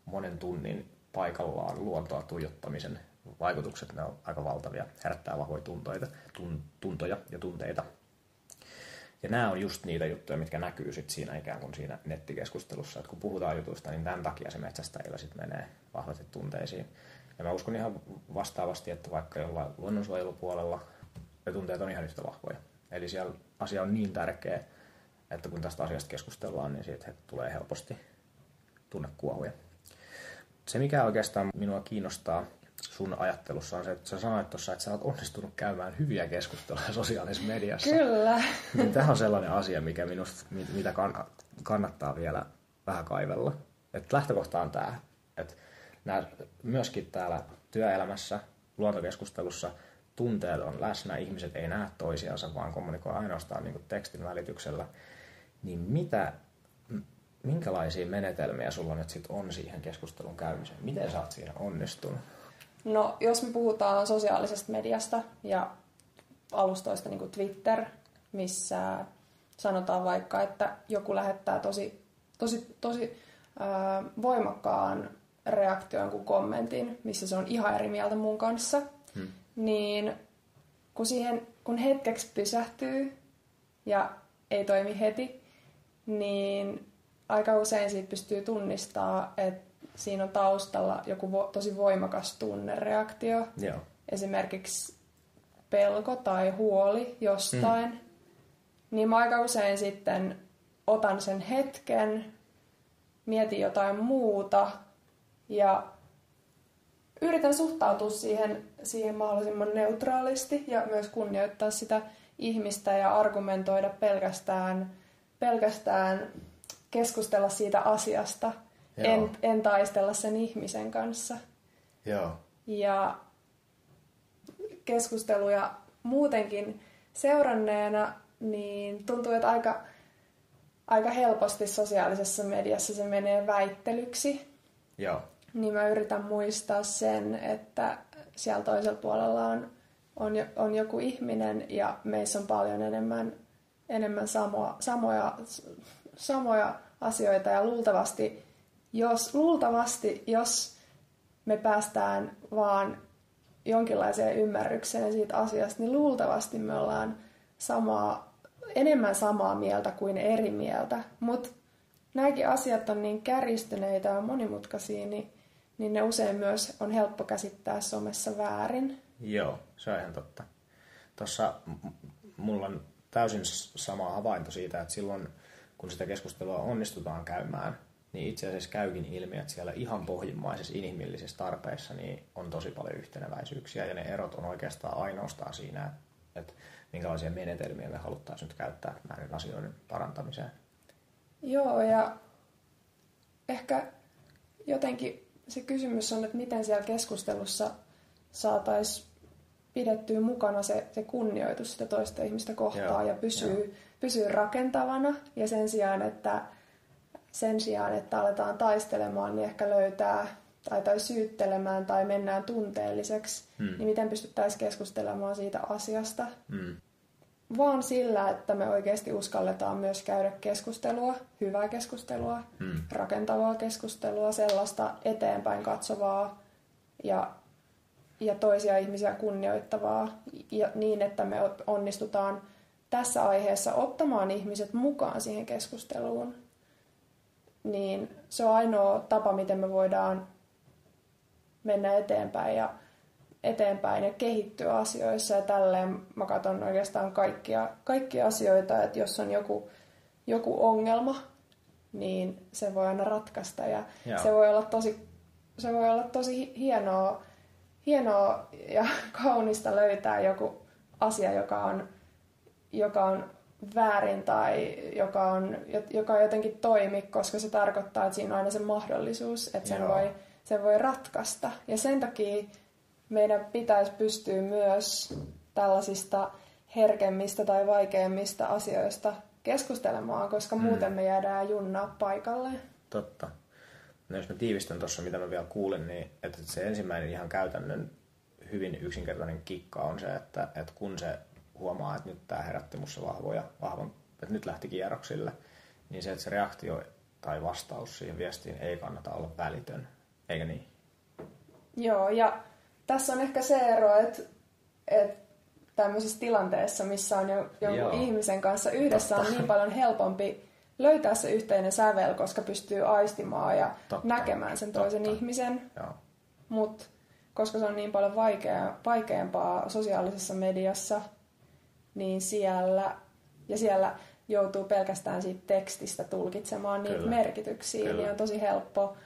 monen tunnin paikallaan luontoa tuijottamisen vaikutukset, ne on aika valtavia, herättää vahvoja tuntoja, tun, tuntoja ja tunteita. Ja nämä on just niitä juttuja, mitkä näkyy sit siinä ikään kuin siinä nettikeskustelussa. Että kun puhutaan jutuista, niin tämän takia se metsästäjillä sitten menee vahvasti tunteisiin. Ja mä uskon ihan vastaavasti, että vaikka jollain luonnonsuojelupuolella ne tunteet on ihan yhtä vahvoja. Eli siellä asia on niin tärkeä, että kun tästä asiasta keskustellaan, niin siitä tulee helposti tunnekuohuja. Se, mikä oikeastaan minua kiinnostaa sun ajattelussa on se, että sä sanoit tuossa, että sä oot onnistunut käymään hyviä keskusteluja sosiaalisessa mediassa. Kyllä. Niin tämä on sellainen asia, mikä minusta, mitä kannattaa vielä vähän kaivella. Et lähtökohta on tämä, että nämä, myöskin täällä työelämässä, luontokeskustelussa tunteet on läsnä, ihmiset ei näe toisiansa, vaan kommunikoi ainoastaan niin tekstin välityksellä. Niin mitä, minkälaisia menetelmiä sulla nyt sit on siihen keskustelun käymiseen? Miten sä oot siinä onnistunut? No, jos me puhutaan sosiaalisesta mediasta ja alustoista niin kuin Twitter, missä sanotaan vaikka, että joku lähettää tosi, tosi, tosi äh, voimakkaan reaktion kuin kommentin, missä se on ihan eri mieltä mun kanssa, hmm. niin kun, siihen, kun hetkeksi pysähtyy ja ei toimi heti, niin aika usein siitä pystyy tunnistaa, että siinä on taustalla joku vo, tosi voimakas tunnereaktio. Joo. Esimerkiksi pelko tai huoli jostain. Mm. Niin mä aika usein sitten otan sen hetken, mietin jotain muuta ja yritän suhtautua siihen, siihen mahdollisimman neutraalisti ja myös kunnioittaa sitä ihmistä ja argumentoida pelkästään, pelkästään keskustella siitä asiasta – en, en taistella sen ihmisen kanssa. Joo. Ja keskusteluja muutenkin seuranneena, niin tuntuu, että aika, aika helposti sosiaalisessa mediassa se menee väittelyksi. Joo. Niin mä yritän muistaa sen, että siellä toisella puolella on, on, on joku ihminen ja meissä on paljon enemmän, enemmän samoa, samoja, samoja asioita ja luultavasti jos luultavasti, jos me päästään vaan jonkinlaiseen ymmärrykseen siitä asiasta, niin luultavasti me ollaan samaa, enemmän samaa mieltä kuin eri mieltä. Mutta nämäkin asiat on niin kärjistyneitä ja monimutkaisia, niin, niin ne usein myös on helppo käsittää somessa väärin. Joo, se on ihan totta. Tuossa mulla on täysin sama havainto siitä, että silloin kun sitä keskustelua onnistutaan käymään, niin itse asiassa käykin ilmi, että siellä ihan pohjimmaisessa inhimillisessä tarpeessa niin on tosi paljon yhteneväisyyksiä ja ne erot on oikeastaan ainoastaan siinä, että minkälaisia menetelmiä me haluttaisiin nyt käyttää näiden asioiden parantamiseen. Joo, ja ehkä jotenkin se kysymys on, että miten siellä keskustelussa saataisiin pidettyä mukana se, se kunnioitus sitä toista ihmistä kohtaan Joo, ja pysyy, pysyy rakentavana ja sen sijaan, että sen sijaan, että aletaan taistelemaan, niin ehkä löytää tai, tai syyttelemään tai mennään tunteelliseksi, hmm. niin miten pystyttäisiin keskustelemaan siitä asiasta. Hmm. Vaan sillä, että me oikeasti uskalletaan myös käydä keskustelua, hyvää keskustelua, hmm. rakentavaa keskustelua, sellaista eteenpäin katsovaa ja, ja toisia ihmisiä kunnioittavaa ja niin, että me onnistutaan tässä aiheessa ottamaan ihmiset mukaan siihen keskusteluun niin se on ainoa tapa, miten me voidaan mennä eteenpäin ja, eteenpäin ja kehittyä asioissa. Ja tälleen mä katson oikeastaan kaikkia, kaikkia asioita, että jos on joku, joku ongelma, niin se voi aina ratkaista. Ja se voi olla tosi, se voi olla tosi hienoa, hienoa ja kaunista löytää joku asia, joka on, joka on väärin tai joka, on, joka jotenkin toimi, koska se tarkoittaa, että siinä on aina se mahdollisuus, että sen, voi, sen voi ratkaista. Ja sen takia meidän pitäisi pystyä myös tällaisista herkemmistä tai vaikeimmista asioista keskustelemaan, koska mm. muuten me jäädään junnaa paikalle. Totta. No jos mä tiivistän tuossa, mitä mä vielä kuulin, niin että se ensimmäinen ihan käytännön hyvin yksinkertainen kikka on se, että, että kun se huomaa, että nyt tämä herätti minussa vahvoja, vahvan, että nyt lähti kierroksille, niin se, että se reaktio tai vastaus siihen viestiin ei kannata olla välitön, eikö niin? Joo, ja tässä on ehkä se ero, että, että tämmöisessä tilanteessa, missä on jo, jonkun Joo. ihmisen kanssa yhdessä on niin paljon helpompi löytää se yhteinen sävel, koska pystyy aistimaan ja Totta. näkemään sen toisen Totta. ihmisen. Mutta koska se on niin paljon vaikea, vaikeampaa sosiaalisessa mediassa, niin siellä, ja siellä joutuu pelkästään siitä tekstistä tulkitsemaan niitä Kyllä. merkityksiä, Kyllä. niin on tosi helppo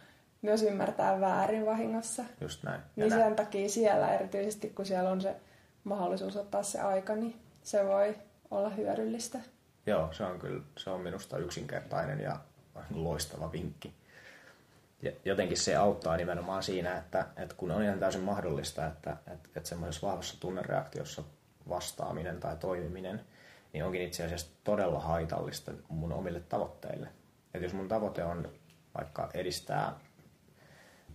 myös ymmärtää väärin vahingossa. Just näin. Ja Niin näin. sen takia siellä erityisesti, kun siellä on se mahdollisuus ottaa se aika, niin se voi olla hyödyllistä. Joo, se on kyllä, se on minusta yksinkertainen ja loistava vinkki. Ja jotenkin se auttaa nimenomaan siinä, että, että kun on ihan täysin mahdollista, että, että, että semmoisessa vahvassa tunnereaktiossa vastaaminen tai toimiminen, niin onkin itse asiassa todella haitallista mun omille tavoitteille. Että jos mun tavoite on vaikka edistää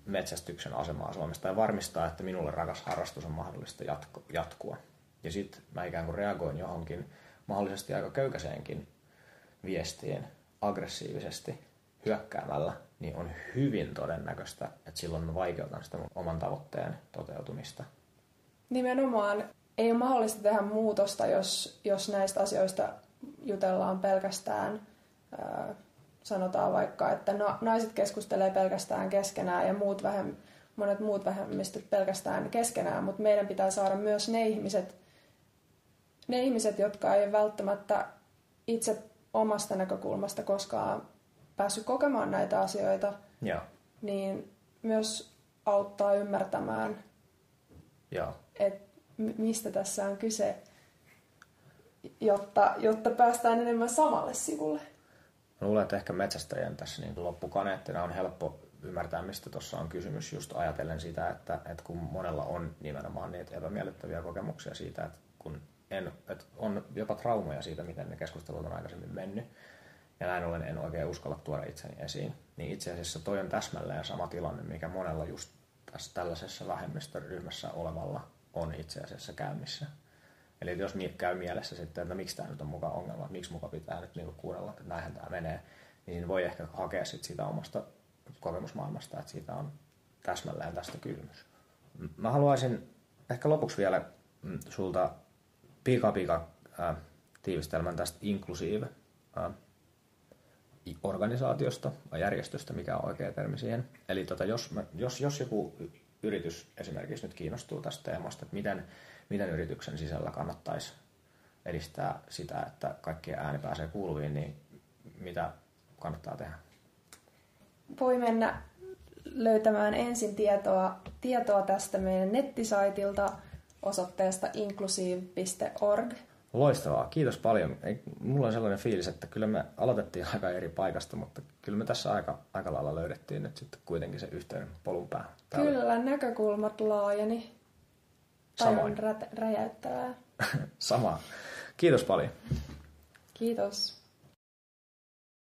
metsästyksen asemaa Suomessa tai varmistaa, että minulle rakas harrastus on mahdollista jatko, jatkua. Ja sitten mä ikään kuin reagoin johonkin mahdollisesti aika köykäiseenkin viestiin aggressiivisesti hyökkäämällä, niin on hyvin todennäköistä, että silloin mä vaikeutan sitä oman tavoitteen toteutumista. Nimenomaan ei ole mahdollista tehdä muutosta, jos, jos näistä asioista jutellaan pelkästään, ää, sanotaan vaikka, että na, naiset keskustelee pelkästään keskenään ja muut vähem, monet muut vähemmistöt pelkästään keskenään, mutta meidän pitää saada myös ne ihmiset, ne ihmiset, jotka ei välttämättä itse omasta näkökulmasta koskaan päässyt kokemaan näitä asioita, Joo, niin myös auttaa ymmärtämään joo. että mistä tässä on kyse, jotta, jotta päästään enemmän samalle sivulle. Mä luulen, että ehkä metsästäjän tässä niin loppukaneettina on helppo ymmärtää, mistä tuossa on kysymys, just ajatellen sitä, että, että kun monella on nimenomaan niitä epämiellyttäviä kokemuksia siitä, että kun en, että on jopa traumoja siitä, miten ne keskustelut on aikaisemmin mennyt, ja näin ollen en oikein uskalla tuoda itseni esiin, niin itse asiassa toi on täsmälleen sama tilanne, mikä monella just tässä tällaisessa vähemmistöryhmässä olevalla on itse asiassa käynnissä. Eli jos käy mielessä sitten, että no miksi tämä nyt on mukaan ongelma, miksi muka pitää nyt niinku kuunnella, että näinhän tämä menee, niin voi ehkä hakea sit siitä omasta kokemusmaailmasta, että siitä on täsmälleen tästä kysymys. Mä haluaisin ehkä lopuksi vielä mm, sulta pika pika tiivistelmän tästä inklusiive organisaatiosta vai järjestöstä, mikä on oikea termi siihen. Eli tota, jos, jos, jos joku yritys esimerkiksi nyt kiinnostuu tästä teemasta, että miten, miten yrityksen sisällä kannattaisi edistää sitä, että kaikkien ääni pääsee kuuluviin, niin mitä kannattaa tehdä? Voi mennä löytämään ensin tietoa, tietoa tästä meidän nettisaitilta osoitteesta inclusive.org. Loistavaa, kiitos paljon. Ei, mulla on sellainen fiilis, että kyllä me aloitettiin aika eri paikasta, mutta kyllä me tässä aika, aika lailla löydettiin nyt sitten kuitenkin se yhteinen polun pää. Kyllä näkökulmat laajeni. Samoin. on rä- räjäyttävää. Sama. Kiitos paljon. Kiitos.